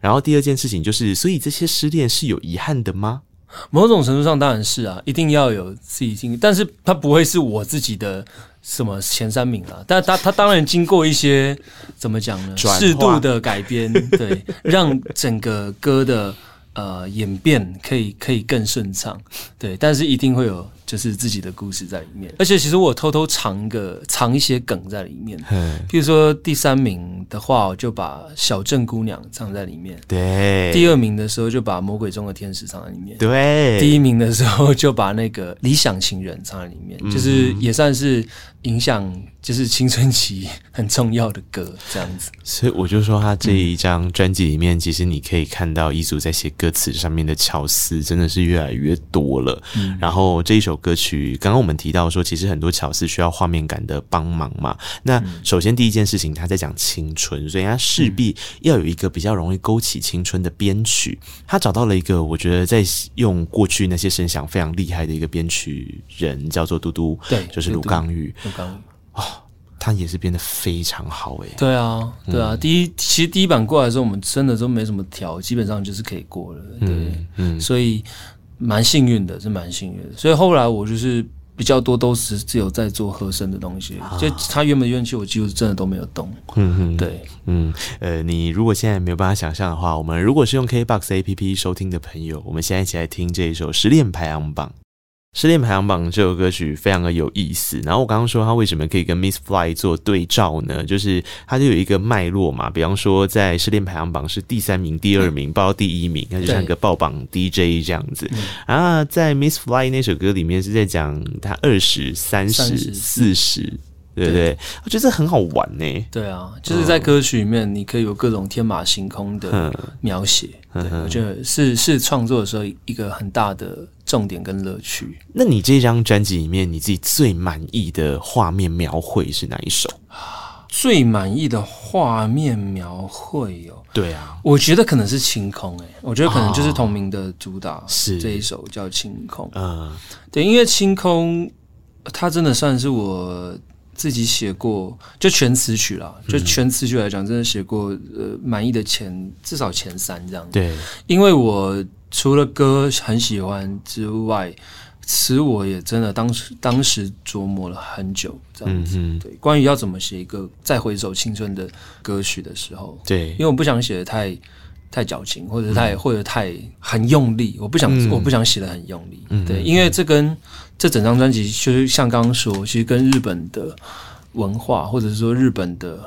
然后第二件事情就是，所以这些失恋是有遗憾的吗？某种程度上当然是啊，一定要有自己经历，但是他不会是我自己的什么前三名啊。但他他当然经过一些怎么讲呢？适度的改编，对，让整个歌的。呃，演变可以可以更顺畅，对，但是一定会有就是自己的故事在里面，而且其实我偷偷藏一个藏一些梗在里面，譬如说第三名的话，我就把小镇姑娘藏在里面，对，第二名的时候就把魔鬼中的天使藏在里面，对，第一名的时候就把那个理想情人藏在里面，就是也算是影响。就是青春期 很重要的歌，这样子。所以我就说，他这一张专辑里面，嗯、其实你可以看到一组在写歌词上面的巧思，真的是越来越多了。嗯、然后这一首歌曲，刚刚我们提到说，其实很多巧思需要画面感的帮忙嘛。那首先第一件事情，他在讲青春，所以他势必要有一个比较容易勾起青春的编曲。他找到了一个，我觉得在用过去那些声响非常厉害的一个编曲人，叫做嘟嘟，对，就是卢刚玉。卢刚玉。哦，他也是编的非常好诶。对啊，对啊，嗯、第一其实第一版过来的时候，我们真的都没什么调，基本上就是可以过了。对，嗯，嗯，所以蛮幸运的，是蛮幸运的。所以后来我就是比较多都是只有在做和声的东西，啊、就他原本乐器我几乎真的都没有动。嗯哼，对，嗯，呃，你如果现在没有办法想象的话，我们如果是用 KBox APP 收听的朋友，我们现在一起来听这一首《失恋排行榜》。失恋排行榜这首歌曲非常的有意思，然后我刚刚说它为什么可以跟 Miss Fly 做对照呢？就是它就有一个脉络嘛，比方说在失恋排行榜是第三名、第二名，报到第一名，那就像一个爆榜 DJ 这样子。然后在 Miss Fly 那首歌里面是在讲他二十三十四十。对不对，我觉得这很好玩呢。对啊，就是在歌曲里面，你可以有各种天马行空的描写。对，我觉得是是创作的时候一个很大的重点跟乐趣。那你这张专辑里面，你自己最满意的画面描绘是哪一首？最满意的画面描绘哦，对啊，我觉得可能是清空。哎，我觉得可能就是同名的主打是这一首叫清空。嗯，对，因为清空它真的算是我。自己写过，就全词曲啦，就全词曲来讲，真的写过呃满意的前至少前三这样子。对，因为我除了歌很喜欢之外，词我也真的当时当时琢磨了很久这样子。嗯、对，关于要怎么写一个再回首青春的歌曲的时候，对，因为我不想写的太太矫情，或者太、嗯、或者太很用力，我不想、嗯、我不想写的很用力。嗯、对，因为这跟这整张专辑就是像刚刚说，其实跟日本的文化，或者是说日本的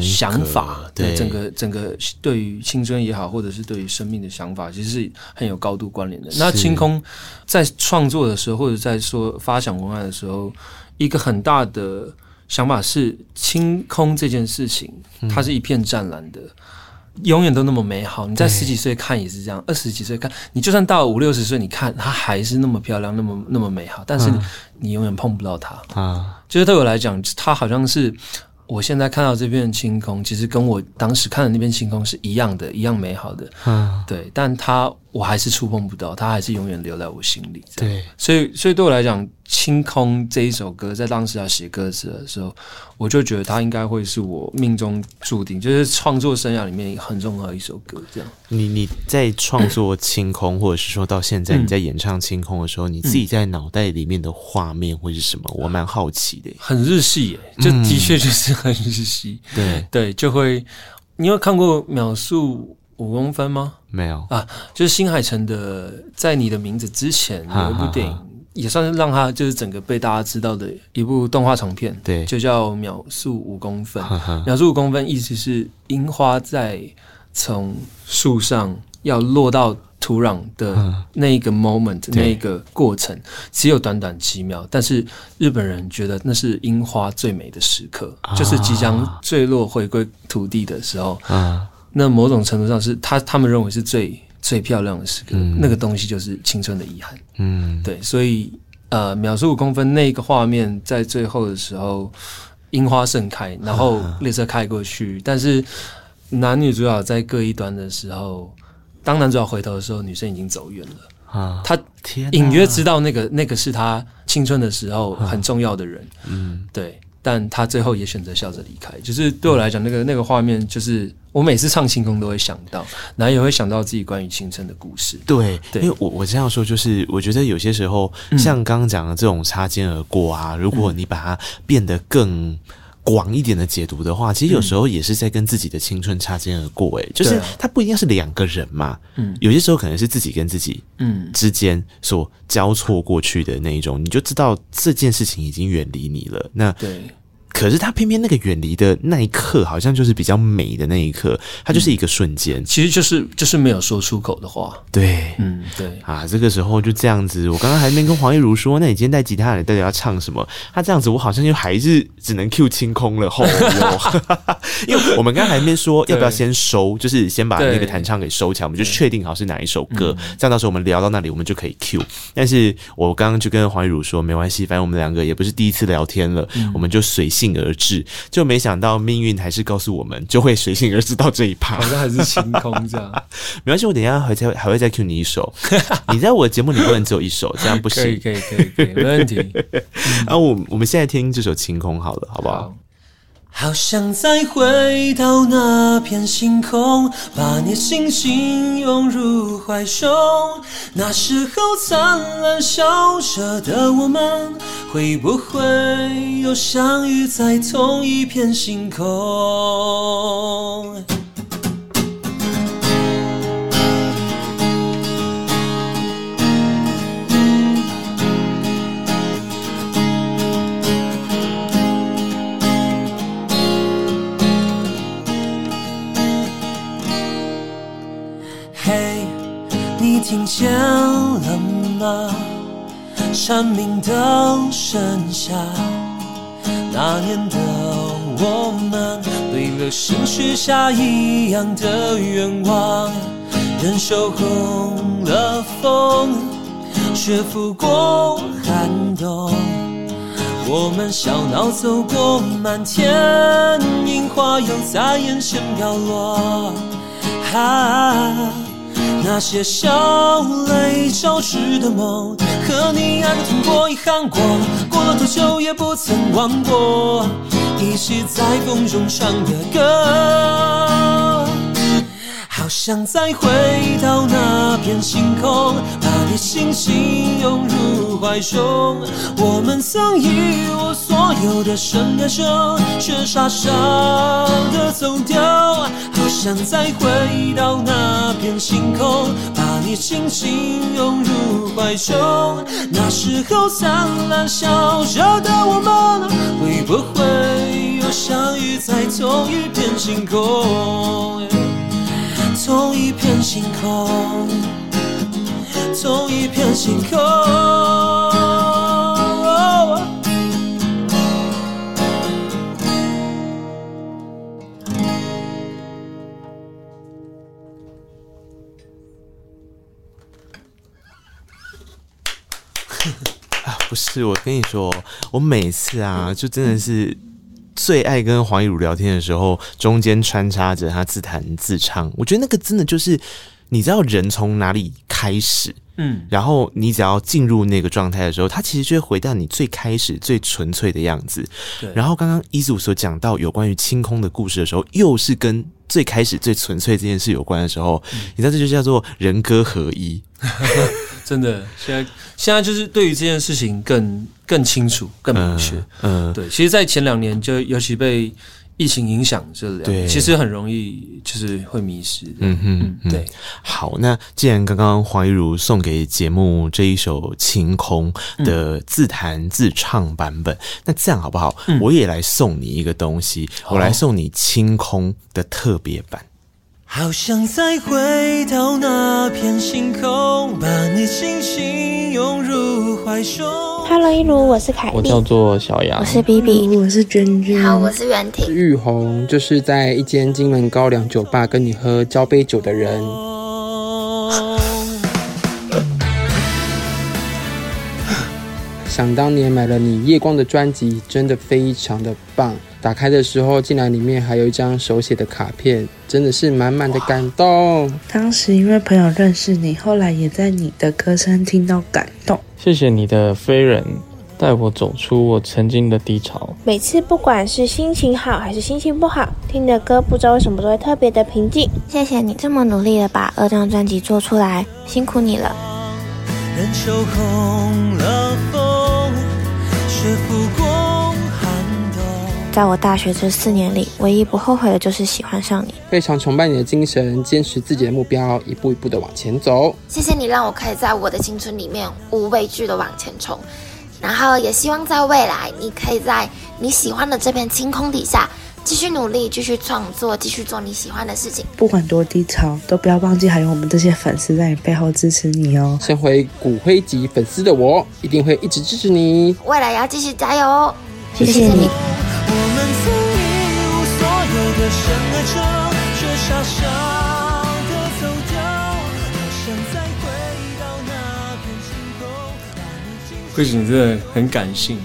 想法，对整个整个对于青春也好，或者是对于生命的想法，其实是很有高度关联的。那清空在创作的时候，或者在说发想文案的时候，一个很大的想法是清空这件事情，它是一片湛蓝的。永远都那么美好。你在十几岁看也是这样，二十几岁看，你就算到五六十岁，你看它还是那么漂亮，那么那么美好。但是你，嗯、你永远碰不到它啊。就是对我来讲，它好像是我现在看到这片星空，其实跟我当时看的那片星空是一样的，一样美好的。嗯，对。但它我还是触碰不到，它还是永远留在我心里。对，所以所以对我来讲。清空这一首歌，在当时要写歌词的时候，我就觉得它应该会是我命中注定，就是创作生涯里面很重要的一首歌。这样，你你在创作清空，或者是说到现在你在演唱清空的时候，嗯、你自己在脑袋里面的画面会是什么？我蛮好奇的。很日系耶，就的确就是很日系。对、嗯、对，就会。你有看过秒速五公分吗？没有啊，就是新海诚的《在你的名字之前》有一部电影。也算是让他就是整个被大家知道的一部动画长片，对，就叫秒速五公分。秒速五公分意思是樱花在从树上要落到土壤的那一个 moment，那一个过程只有短短几秒，但是日本人觉得那是樱花最美的时刻，就是即将坠落回归土地的时候。那某种程度上是他他们认为是最。最漂亮的时刻，嗯，那个东西就是青春的遗憾。嗯，对，所以呃，秒速五公分那个画面在最后的时候，樱花盛开，然后列车开过去，啊，但是男女主角在各一端的时候，当男主角回头的时候，女生已经走远了。啊，他隐约知道那个那个是他青春的时候很重要的人。嗯，对。但他最后也选择笑着离开，就是对我来讲，那个那个画面，就是我每次唱清空都会想到，然后也会想到自己关于青春的故事。对，对，因为我我这样说，就是我觉得有些时候，像刚刚讲的这种擦肩而过啊，如果你把它变得更。广一点的解读的话，其实有时候也是在跟自己的青春擦肩而过。诶，就是它不一定是两个人嘛，嗯，有些时候可能是自己跟自己嗯之间所交错过去的那一种，你就知道这件事情已经远离你了。那对。可是他偏偏那个远离的那一刻，好像就是比较美的那一刻，它就是一个瞬间，其实就是就是没有说出口的话。对，嗯，对啊，这个时候就这样子。我刚刚还没跟黄一如说，那你今天带吉他来，到底要唱什么？他这样子，我好像就还是只能 Q 清空了。吼，因为我们刚刚还没说 要不要先收，就是先把那个弹唱给收起来，我们就确定好是哪一首歌，这样到时候我们聊到那里，我们就可以 Q。但是我刚刚就跟黄一如说，没关系，反正我们两个也不是第一次聊天了，我们就随性而至，就没想到命运还是告诉我们，就会随性而至到这一趴，好像还是清空这样。没关系，我等一下还再还会再 cue 你一首。你在我的节目里不能只有一首，这样不行。可以可以可以可以，没问题。啊，我我们现在听这首清空好了，好不好？好好想再回到那片星空，把你轻轻拥入怀中。那时候灿烂笑着的我们，会不会又相遇在同一片星空？听见了吗，蝉鸣灯声下，那年的我们对流星许下一样的愿望，忍受红了风，雪拂过寒冬。我们笑闹走过满天樱花，又在眼前飘落。啊，那些笑泪交织的梦，和你爱的痛过，遗憾过，过了多久也不曾忘过，一起在风中唱的歌。好想再回到那片星空，把你紧紧拥入怀中。我们曾一无所有的深爱着，却傻傻的走掉。好想再回到那片星空，把你紧紧拥入怀中。那时候灿烂笑着的我们，会不会又相遇在同一片星空？同一片星空，同一片星空。啊，不是，我跟你说，我每次啊，就真的是。最爱跟黄义儒聊天的时候，中间穿插着他自弹自唱。我觉得那个真的就是，你知道人从哪里开始，嗯，然后你只要进入那个状态的时候，它其实就会回到你最开始最纯粹的样子。对。然后刚刚一组所讲到有关于清空的故事的时候，又是跟最开始最纯粹这件事有关的时候，嗯、你知道这就叫做人歌合一。真的，现在现在就是对于这件事情更更清楚、更明确。嗯，对。其实，在前两年，就尤其被疫情影响这两年，其实很容易就是会迷失。嗯哼嗯，对。好，那既然刚刚黄一如送给节目这一首《清空》的自弹自唱版本，嗯、那这样好不好？嗯、我也来送你一个东西，我来送你《清空》的特别版。好想再回到那片星空，把你轻轻拥入怀中。Hello，一如，我是凯莉。我叫做小杨。我是 BB，我是娟娟。好，我是袁婷。玉红就是在一间金门高粱酒吧跟你喝交杯酒的人。想当年买了你夜光的专辑，真的非常的棒。打开的时候，竟然里面还有一张手写的卡片，真的是满满的感动。当时因为朋友认识你，后来也在你的歌声听到感动。谢谢你的飞人，带我走出我曾经的低潮。每次不管是心情好还是心情不好，听的歌不知道为什么都会特别的平静。谢谢你这么努力的把二张专辑做出来，辛苦你了。在我大学这四年里，唯一不后悔的就是喜欢上你。非常崇拜你的精神，坚持自己的目标，一步一步的往前走。谢谢你让我可以在我的青春里面无畏惧的往前冲，然后也希望在未来，你可以在你喜欢的这片青空底下继续努力，继续创作，继续做你喜欢的事情。不管多低潮，都不要忘记还有我们这些粉丝在你背后支持你哦。身为骨灰级粉丝的我，一定会一直支持你。未来也要继续加油哦！谢谢你。不行，真的很感性。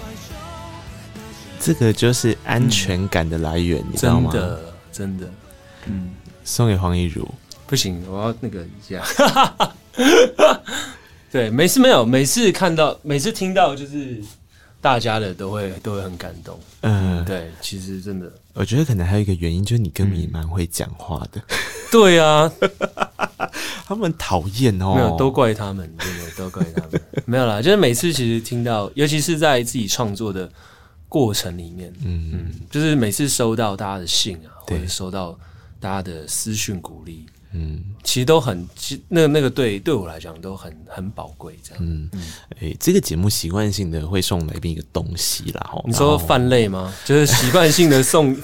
这个就是安全感的来源，嗯、你知道吗？真的，真的。嗯，送给黄一如。不行，我要那个一下。对，每次没有，每次看到，每次听到，就是。大家的都会都会很感动，嗯，对，其实真的，我觉得可能还有一个原因，就是你跟你蛮会讲话的，对啊，他们讨厌哦，没有，都怪他们，真的都怪他们，没有啦，就是每次其实听到，尤其是在自己创作的过程里面，嗯。嗯，就是每次收到大家的信啊，或者收到大家的私讯鼓励。嗯，其实都很，其那那个对对我来讲都很很宝贵，这样。嗯嗯，哎、欸，这个节目习惯性的会送来宾一个东西啦，你说泛类吗？就是习惯性的送。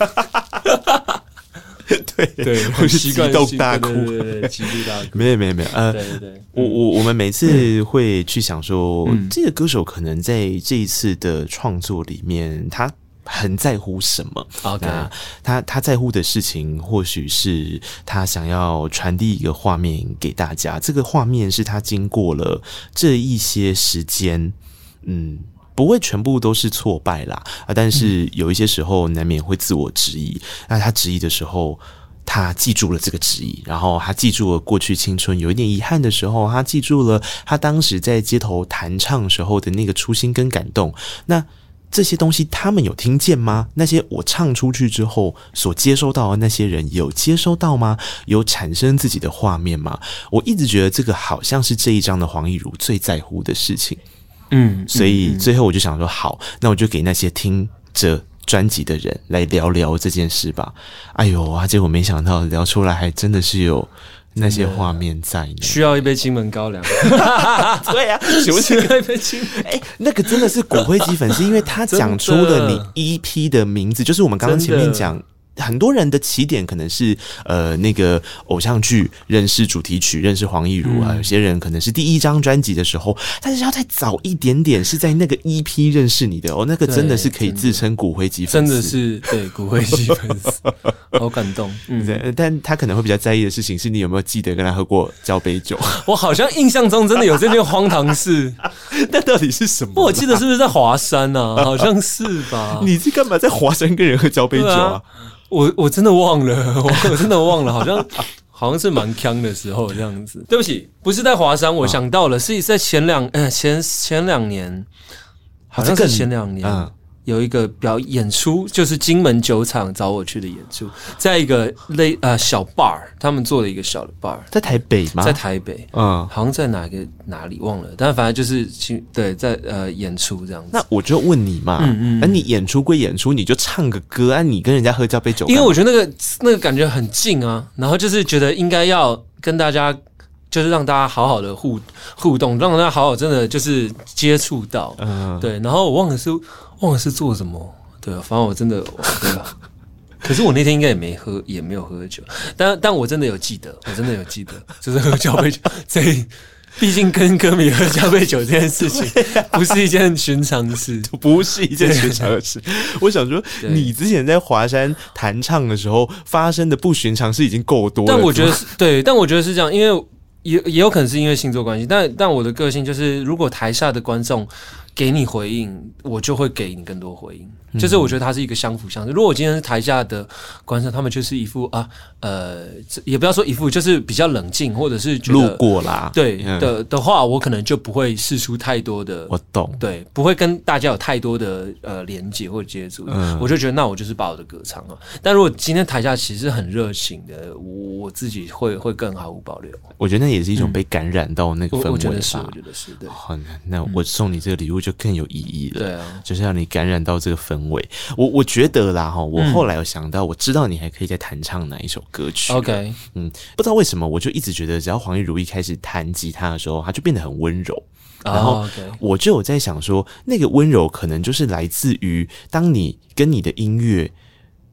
对对，激动大哭，对对对，激动大哭。没有没有没有，呃，对对对，我我我们每次会去想说，嗯这个歌手可能在这一次的创作里面，他很在乎什么 OK 那他他在乎的事情，或许是他想要传递一个画面给大家。这个画面是他经过了这一些时间，嗯。不会全部都是挫败啦啊，但是有一些时候难免会自我质疑。那他质疑的时候，他记住了这个质疑，然后他记住了过去青春有一点遗憾的时候，他记住了他当时在街头弹唱时候的那个初心跟感动。那这些东西他们有听见吗？那些我唱出去之后所接收到的那些人有接收到吗？有产生自己的画面吗？我一直觉得这个好像是这一张的黄义如最在乎的事情。嗯，所以最后我就想说，好，那我就给那些听着专辑的人来聊聊这件事吧。哎呦啊，结果没想到聊出来还真的是有那些画面在呢。需要一杯金门高粱。对啊，是不是需要一杯金门？哎，那个真的是骨灰级粉丝，因为他讲出了你 EP 的名字，就是我们刚刚前面讲。很多人的起点可能是呃那个偶像剧认识主题曲认识黄义儒啊，有些人可能是第一张专辑的时候，但是要再早一点点是在那个 EP 认识你的哦，那个真的是可以自称骨灰级粉丝，真的是对骨灰级粉丝，好感动。嗯，对，但他可能会比较在意的事情是你有没有记得跟他喝过交杯酒。我好像印象中真的有这件荒唐事，那到底是什么？我记得是不是在华山啊？好像是吧？你是干嘛在华山跟人喝交杯酒啊？我我真的忘了，我 我真的忘了，好像好像是蛮呛的时候这样子。对不起，不是在华山，我想到了，是在前两呃前前两年，好像是前两年。嗯有一个表演出，就是金门酒厂找我去的演出，在一个类呃小 bar，他们做了一个小的 bar，在台北吗？在台北，嗯，好像在哪个哪里忘了，但反正就是去对在呃演出这样子。那我就问你嘛，嗯嗯，那你演出归演出，你就唱个歌啊，你跟人家喝交杯酒，因为我觉得那个那个感觉很近啊，然后就是觉得应该要跟大家。就是让大家好好的互互动，让大家好好真的就是接触到，嗯，对。然后我忘了是忘了是做什么，对，反正我真的，对啊。可是我那天应该也没喝，也没有喝酒，但但我真的有记得，我真的有记得，就是喝交杯酒。所以，毕竟跟歌迷喝交杯酒这件事情，不是一件寻常的事，不是一件寻常的事。我想说，你之前在华山弹唱的时候发生的不寻常事已经够多了。但我觉得是对，但我觉得是这样，因为。也也有可能是因为星座关系，但但我的个性就是，如果台下的观众给你回应，我就会给你更多回应。就是我觉得它是一个相辅相成。如果我今天是台下的观众，他们就是一副啊呃，也不要说一副，就是比较冷静，或者是路过啦，对、嗯、的的话，我可能就不会试出太多的。我懂，对，不会跟大家有太多的呃连接或接触。嗯，我就觉得那我就是把我的歌唱了。但如果今天台下其实很热情的，我我自己会会更毫无保留。我觉得那也是一种被感染到那个氛围吧、嗯。我觉得是，我觉得是对。好，那我送你这个礼物就更有意义了。对啊，就是让你感染到这个氛围。我我觉得啦哈，我后来有想到，我知道你还可以再弹唱哪一首歌曲。OK，嗯，不知道为什么，我就一直觉得，只要黄玉如一开始弹吉他的时候，他就变得很温柔。然后我就有在想说，那个温柔可能就是来自于当你跟你的音乐。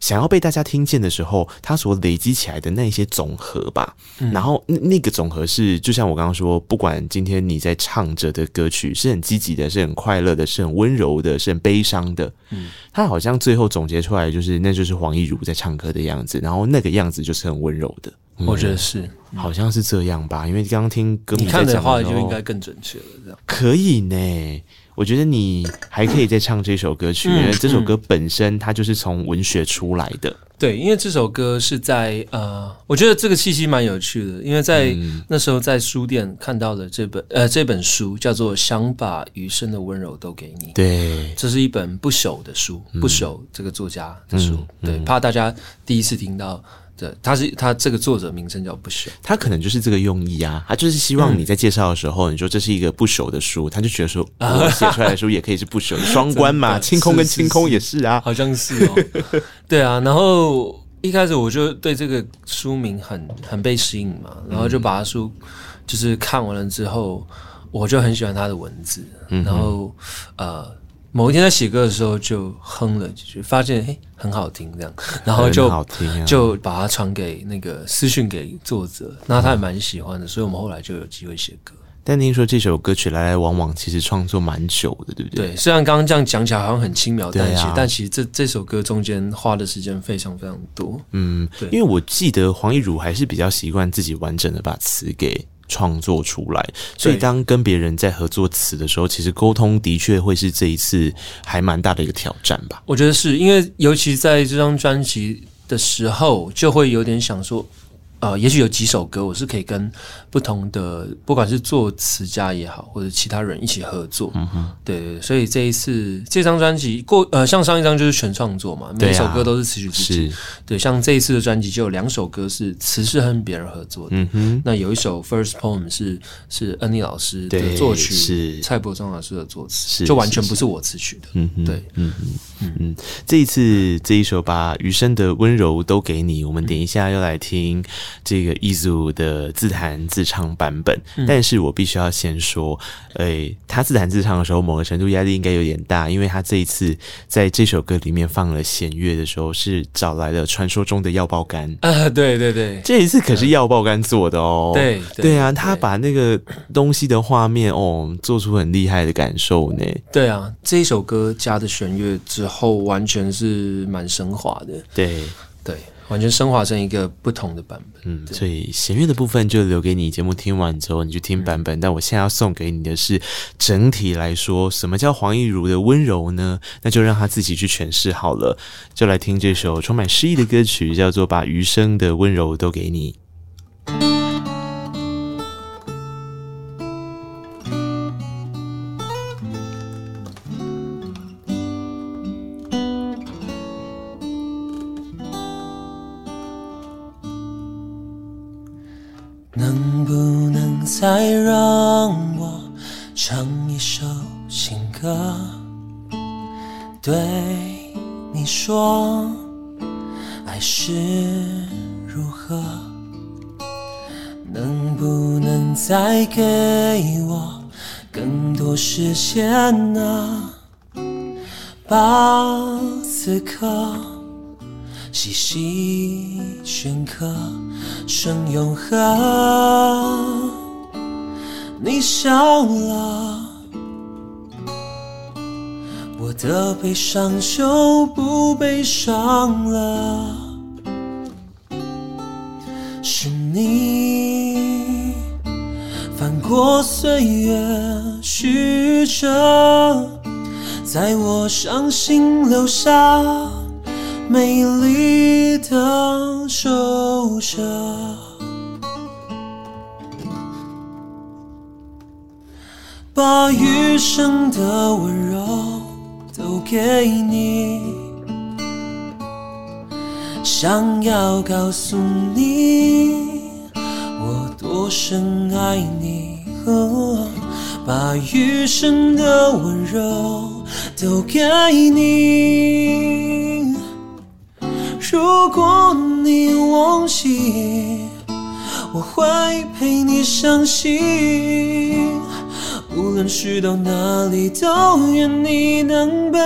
想要被大家听见的时候，他所累积起来的那些总和吧，嗯、然后那那个总和是，就像我刚刚说，不管今天你在唱着的歌曲是很积极的，是很快乐的，是很温柔的，是很悲伤的，嗯，他好像最后总结出来就是，那就是黄义儒在唱歌的样子，然后那个样子就是很温柔的，嗯、我觉得是，好像是这样吧，因为刚刚听歌你看的话就应该更准确了，这样。可以呢。我觉得你还可以再唱这首歌曲，因为这首歌本身它就是从文学出来的。对，因为这首歌是在呃，我觉得这个气息蛮有趣的，因为在那时候在书店看到了这本呃这本书，叫做《想把余生的温柔都给你》。对，这是一本不朽的书，不朽这个作家的书。对，怕大家第一次听到。对，他是他这个作者名称叫不朽，他可能就是这个用意啊，他就是希望你在介绍的时候，嗯、你说这是一个不朽的书，他就觉得说 我写出来的书也可以是不朽的双关嘛，清空跟清空也是啊，好像是哦，对啊，然后一开始我就对这个书名很很被吸引嘛，然后就把他书就是看完了之后，我就很喜欢他的文字，然后呃。某一天在写歌的时候就哼了几句，发现哎、欸、很好听这样，然后就就把它传给那个私讯给作者，那他也蛮喜欢的，所以我们后来就有机会写歌。但听说这首歌曲来来往往，其实创作蛮久的，对不对？对，虽然刚刚这样讲起来好像很轻描淡写，啊、但其实这这首歌中间花的时间非常非常多。嗯，对，因为我记得黄义儒还是比较习惯自己完整的把词给创作出来，所以当跟别人在合作词的时候，其实沟通的确会是这一次还蛮大的一个挑战吧。我觉得是因为，尤其在这张专辑的时候，就会有点想说。呃，也许有几首歌我是可以跟不同的，不管是作词家也好，或者其他人一起合作。嗯哼，对对，所以这一次这张专辑过，呃，像上一张就是全创作嘛，每一首歌都是词曲自己。对，像这一次的专辑就有两首歌是词是和别人合作的。嗯哼，那有一首 First Poem 是是恩妮老师的作曲，是蔡伯忠老师的作词，就完全不是我词曲的。嗯哼，对，嗯嗯嗯嗯，这一次这一首把余生的温柔都给你，我们等一下要来听。这个一组的自弹自唱版本，嗯、但是我必须要先说，诶、欸，他自弹自唱的时候，某个程度压力应该有点大，因为他这一次在这首歌里面放了弦乐的时候，是找来了传说中的药爆肝啊，对对对，这一次可是药爆肝做的哦，对对，对啊，他把那个东西的画面哦，做出很厉害的感受呢，对啊，这一首歌加的弦乐之后，完全是蛮升华的，对。对。完全升华成一个不同的版本，嗯，所以弦乐的部分就留给你。节目听完之后，你去听版本。嗯、但我现在要送给你的是整体来说，什么叫黄义如的温柔呢？那就让他自己去诠释好了。就来听这首充满诗意的歌曲，叫做《把余生的温柔都给你》。再让我唱一首情歌，对你说，爱是如何？能不能再给我更多时间呢？把此刻细细镌刻成永恒。你笑了，我的悲伤就不悲伤了。是你翻过岁月曲折，在我伤心留下美丽的皱褶。把余生的温柔都给你，想要告诉你我多深爱你。哦，把余生的温柔都给你，如果你忘记，我会陪你伤心。无论去到哪里，都愿你能被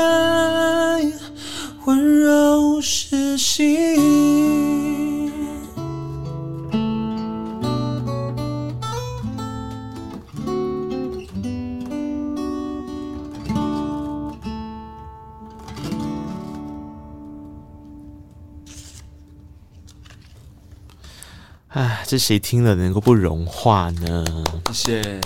温柔实心。唉，这谁听了能够不融化呢？谢谢。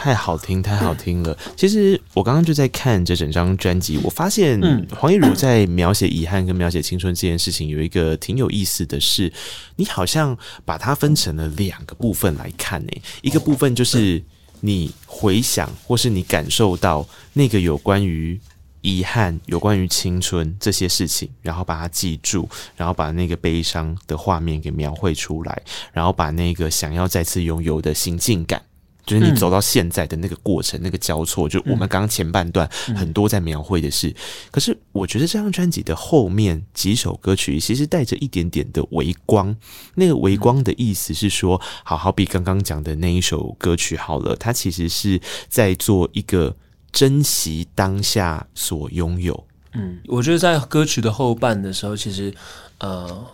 嗯太好听，太好听了。其实我刚刚就在看这整张专辑，我发现黄义儒在描写遗憾跟描写青春这件事情，有一个挺有意思的是，你好像把它分成了两个部分来看呢。一个部分就是你回想或是你感受到那个有关于遗憾、有关于青春这些事情，然后把它记住，然后把那个悲伤的画面给描绘出来，然后把那个想要再次拥有的心境感。就是你走到现在的那个过程，嗯、那个交错，就我们刚刚前半段很多在描绘的是。嗯、可是我觉得这张专辑的后面几首歌曲，其实带着一点点的微光。那个微光的意思是说，好好比刚刚讲的那一首歌曲好了，它其实是在做一个珍惜当下所拥有。嗯，我觉得在歌曲的后半的时候，其实呃，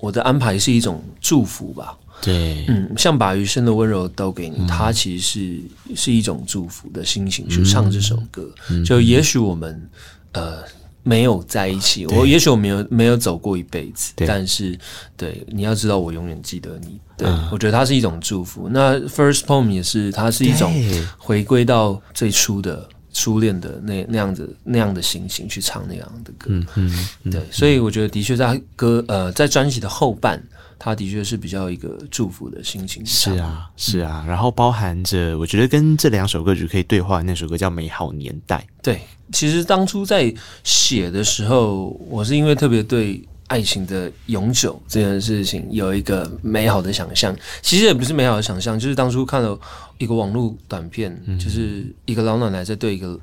我的安排是一种祝福吧。对，嗯，像把余生的温柔都给你，嗯、它其实是是一种祝福的心情去唱这首歌。嗯、就也许我们呃没有在一起，我也许我没有没有走过一辈子，但是对你要知道，我永远记得你。对、嗯、我觉得它是一种祝福。那 First Poem 也是，它是一种回归到最初的初恋的那那样子那样的心情去唱那样的歌。嗯嗯，嗯对，所以我觉得的确在歌呃在专辑的后半。他的确是比较一个祝福的心情，是啊，是啊，然后包含着我觉得跟这两首歌曲可以对话那首歌叫《美好年代》。对，其实当初在写的时候，我是因为特别对爱情的永久这件事情有一个美好的想象。其实也不是美好的想象，就是当初看了一个网络短片，就是一个老奶奶在对一个。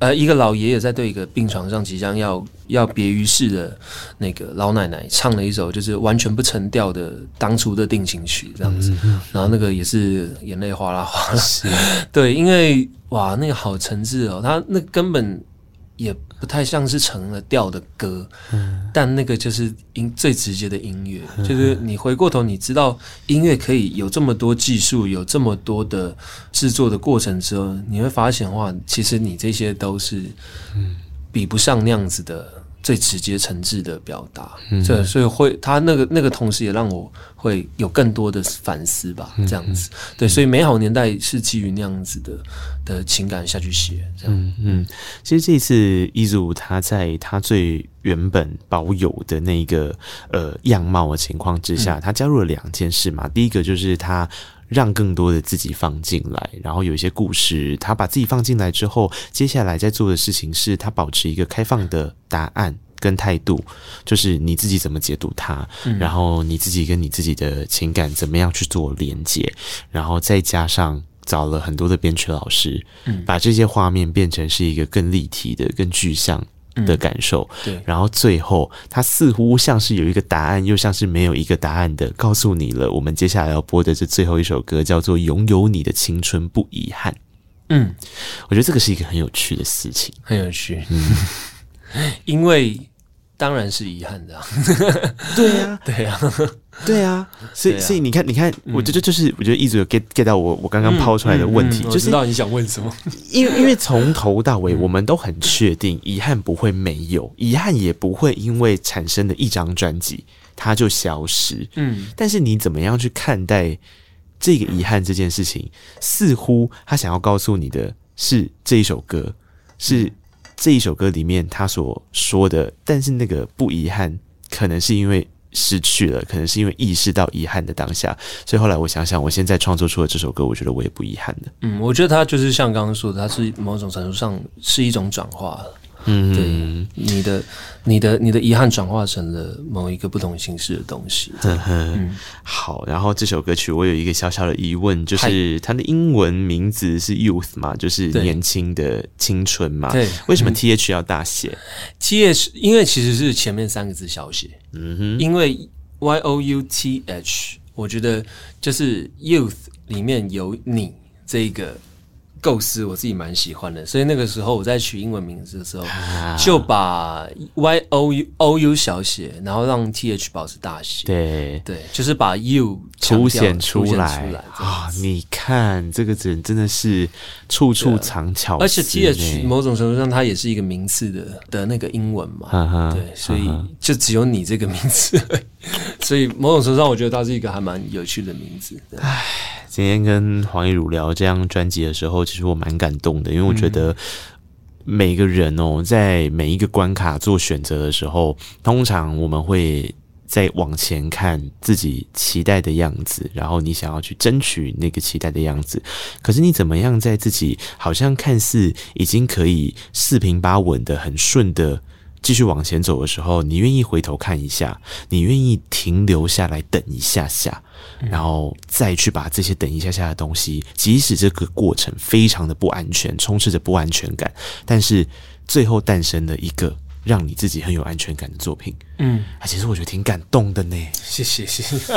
呃，一个老爷爷在对一个病床上即将要要别于世的那个老奶奶唱了一首就是完全不成调的当初的定情曲这样子，然后那个也是眼泪哗啦哗啦，对，因为哇，那个好诚挚哦，他那根本。也不太像是成了调的歌，嗯、但那个就是音最直接的音乐，嗯、就是你回过头，你知道音乐可以有这么多技术，有这么多的制作的过程之后，你会发现话，其实你这些都是比不上那样子的。最直接、诚挚的表达，对、嗯，所以会他那个那个同时也让我会有更多的反思吧，这样子，嗯、对，所以美好年代是基于那样子的的情感下去写，这样，嗯嗯，其实这次一组他在他最原本保有的那个呃样貌的情况之下，嗯、他加入了两件事嘛，第一个就是他。让更多的自己放进来，然后有一些故事，他把自己放进来之后，接下来在做的事情是他保持一个开放的答案跟态度，就是你自己怎么解读它，嗯、然后你自己跟你自己的情感怎么样去做连接，然后再加上找了很多的编曲老师，嗯、把这些画面变成是一个更立体的、更具象的感受，嗯、对，然后最后他似乎像是有一个答案，又像是没有一个答案的告诉你了。我们接下来要播的这最后一首歌叫做《拥有你的青春不遗憾》。嗯，我觉得这个是一个很有趣的事情，很有趣。嗯，因为当然是遗憾的啊。对呀，对呀。对啊，所以、啊、所以你看，你看，我觉得就是，我觉得一直有 get get 到我我刚刚抛出来的问题，嗯嗯嗯、就是知道你想问什么。因为因为从头到尾，我们都很确定，遗憾不会没有，遗憾也不会因为产生的一张专辑它就消失。嗯，但是你怎么样去看待这个遗憾这件事情？似乎他想要告诉你的是这一首歌，是这一首歌里面他所说的，但是那个不遗憾，可能是因为。失去了，可能是因为意识到遗憾的当下，所以后来我想想，我现在创作出了这首歌，我觉得我也不遗憾的。嗯，我觉得它就是像刚刚说的，它是某种程度上是一种转化。嗯，对，你的、你的、你的遗憾转化成了某一个不同形式的东西。嗯哼，好。然后这首歌曲我有一个小小的疑问，就是它的英文名字是 Youth 嘛，就是年轻的青春嘛。对，为什么 T H 要大写？T H 因为其实是前面三个字小写。嗯哼，因为 Y O U T H，我觉得就是 Youth 里面有你这个。构思我自己蛮喜欢的，所以那个时候我在取英文名字的时候，啊、就把 Y O U O U 小写，然后让 T H 保持大写。对对，就是把 You 凸显出来啊！你看这个人真的是处处藏巧思，而且 T H 某种程度上它也是一个名次的的那个英文嘛。对，所以就只有你这个名字，所以某种程度上我觉得它是一个还蛮有趣的名字。唉。今天跟黄义儒聊这张专辑的时候，其实我蛮感动的，因为我觉得每个人哦，在每一个关卡做选择的时候，通常我们会在往前看自己期待的样子，然后你想要去争取那个期待的样子。可是你怎么样在自己好像看似已经可以四平八稳的、很顺的继续往前走的时候，你愿意回头看一下，你愿意停留下来等一下下。然后再去把这些等一下下的东西，即使这个过程非常的不安全，充斥着不安全感，但是最后诞生了一个让你自己很有安全感的作品。嗯，啊，其实我觉得挺感动的呢。谢谢谢谢。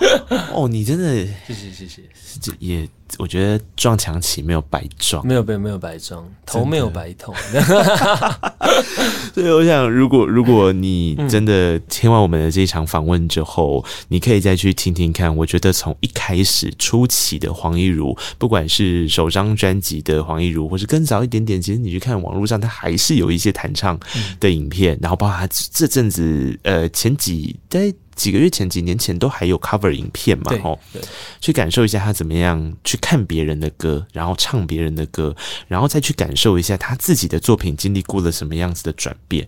哦，你真的谢谢谢谢，这也我觉得撞墙起没有白撞，没有没有没有白撞，头没有白痛。所以我想，如果如果你真的听完我们的这一场访问之后，嗯、你可以再去听听看。我觉得从一开始初期的黄一如，不管是首张专辑的黄一如，或是更早一点点，其实你去看网络上，他还是有一些弹唱的影片，嗯、然后包括他这阵子呃前几在。几个月前、几年前都还有 cover 影片嘛，吼，去感受一下他怎么样去看别人的歌，然后唱别人的歌，然后再去感受一下他自己的作品经历过了什么样子的转变。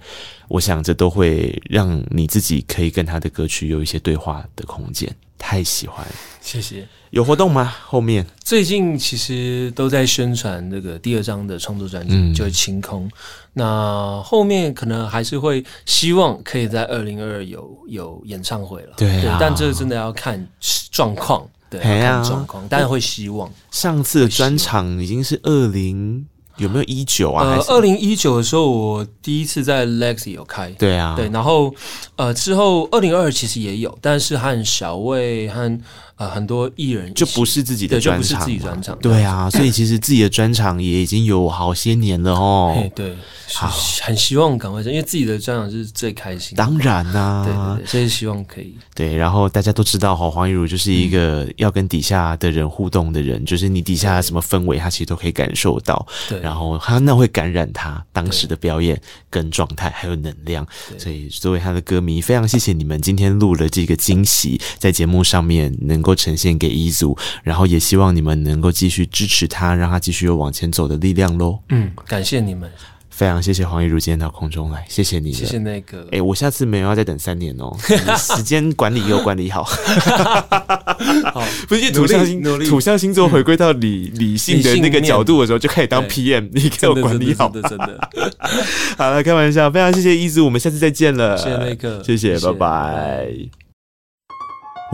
我想这都会让你自己可以跟他的歌曲有一些对话的空间。太喜欢，谢谢。有活动吗？后面最近其实都在宣传那个第二张的创作专辑，嗯、就是《清空》。那后面可能还是会希望可以在二零二二有有演唱会了。对，啊、对，但这个真的要看状况，对，要看状况，但是会希望。上次的专场已经是二零。有没有一九啊？呃，二零一九的时候，我第一次在 Legacy 有开。对啊，对，然后呃，之后二零二二其实也有，但是和小魏和。呃，很多艺人就不是自己的专场，就不是自己专场。对啊，所以其实自己的专场也已经有好些年了哦。对，好，很希望赶快上，因为自己的专场是最开心的。当然啦、啊，对对对，所以希望可以。对，然后大家都知道哈，黄一茹就是一个要跟底下的人互动的人，嗯、就是你底下什么氛围，他其实都可以感受到。对，然后他那会感染他当时的表演跟状态还有能量。所以作为他的歌迷，非常谢谢你们今天录了这个惊喜，在节目上面能。能够呈现给一组，然后也希望你们能够继续支持他，让他继续有往前走的力量喽。嗯，感谢你们，非常谢谢黄一如今天到空中来，谢谢你，谢谢那个。哎，我下次没有要再等三年哦，时间管理又管理好。好，不是土象星土象星座回归到理理性的那个角度的时候，就可以当 PM，你给我管理好，真的真的。好了，开玩笑，非常谢谢一组，我们下次再见了，谢谢那个，谢谢，拜拜。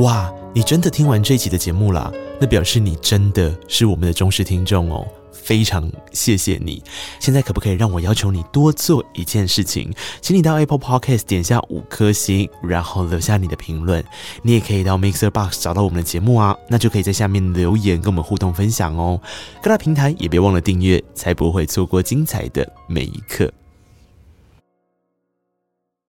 哇，你真的听完这一集的节目啦？那表示你真的是我们的忠实听众哦，非常谢谢你。现在可不可以让我要求你多做一件事情？请你到 Apple Podcast 点下五颗星，然后留下你的评论。你也可以到 Mixer Box 找到我们的节目啊，那就可以在下面留言跟我们互动分享哦。各大平台也别忘了订阅，才不会错过精彩的每一刻。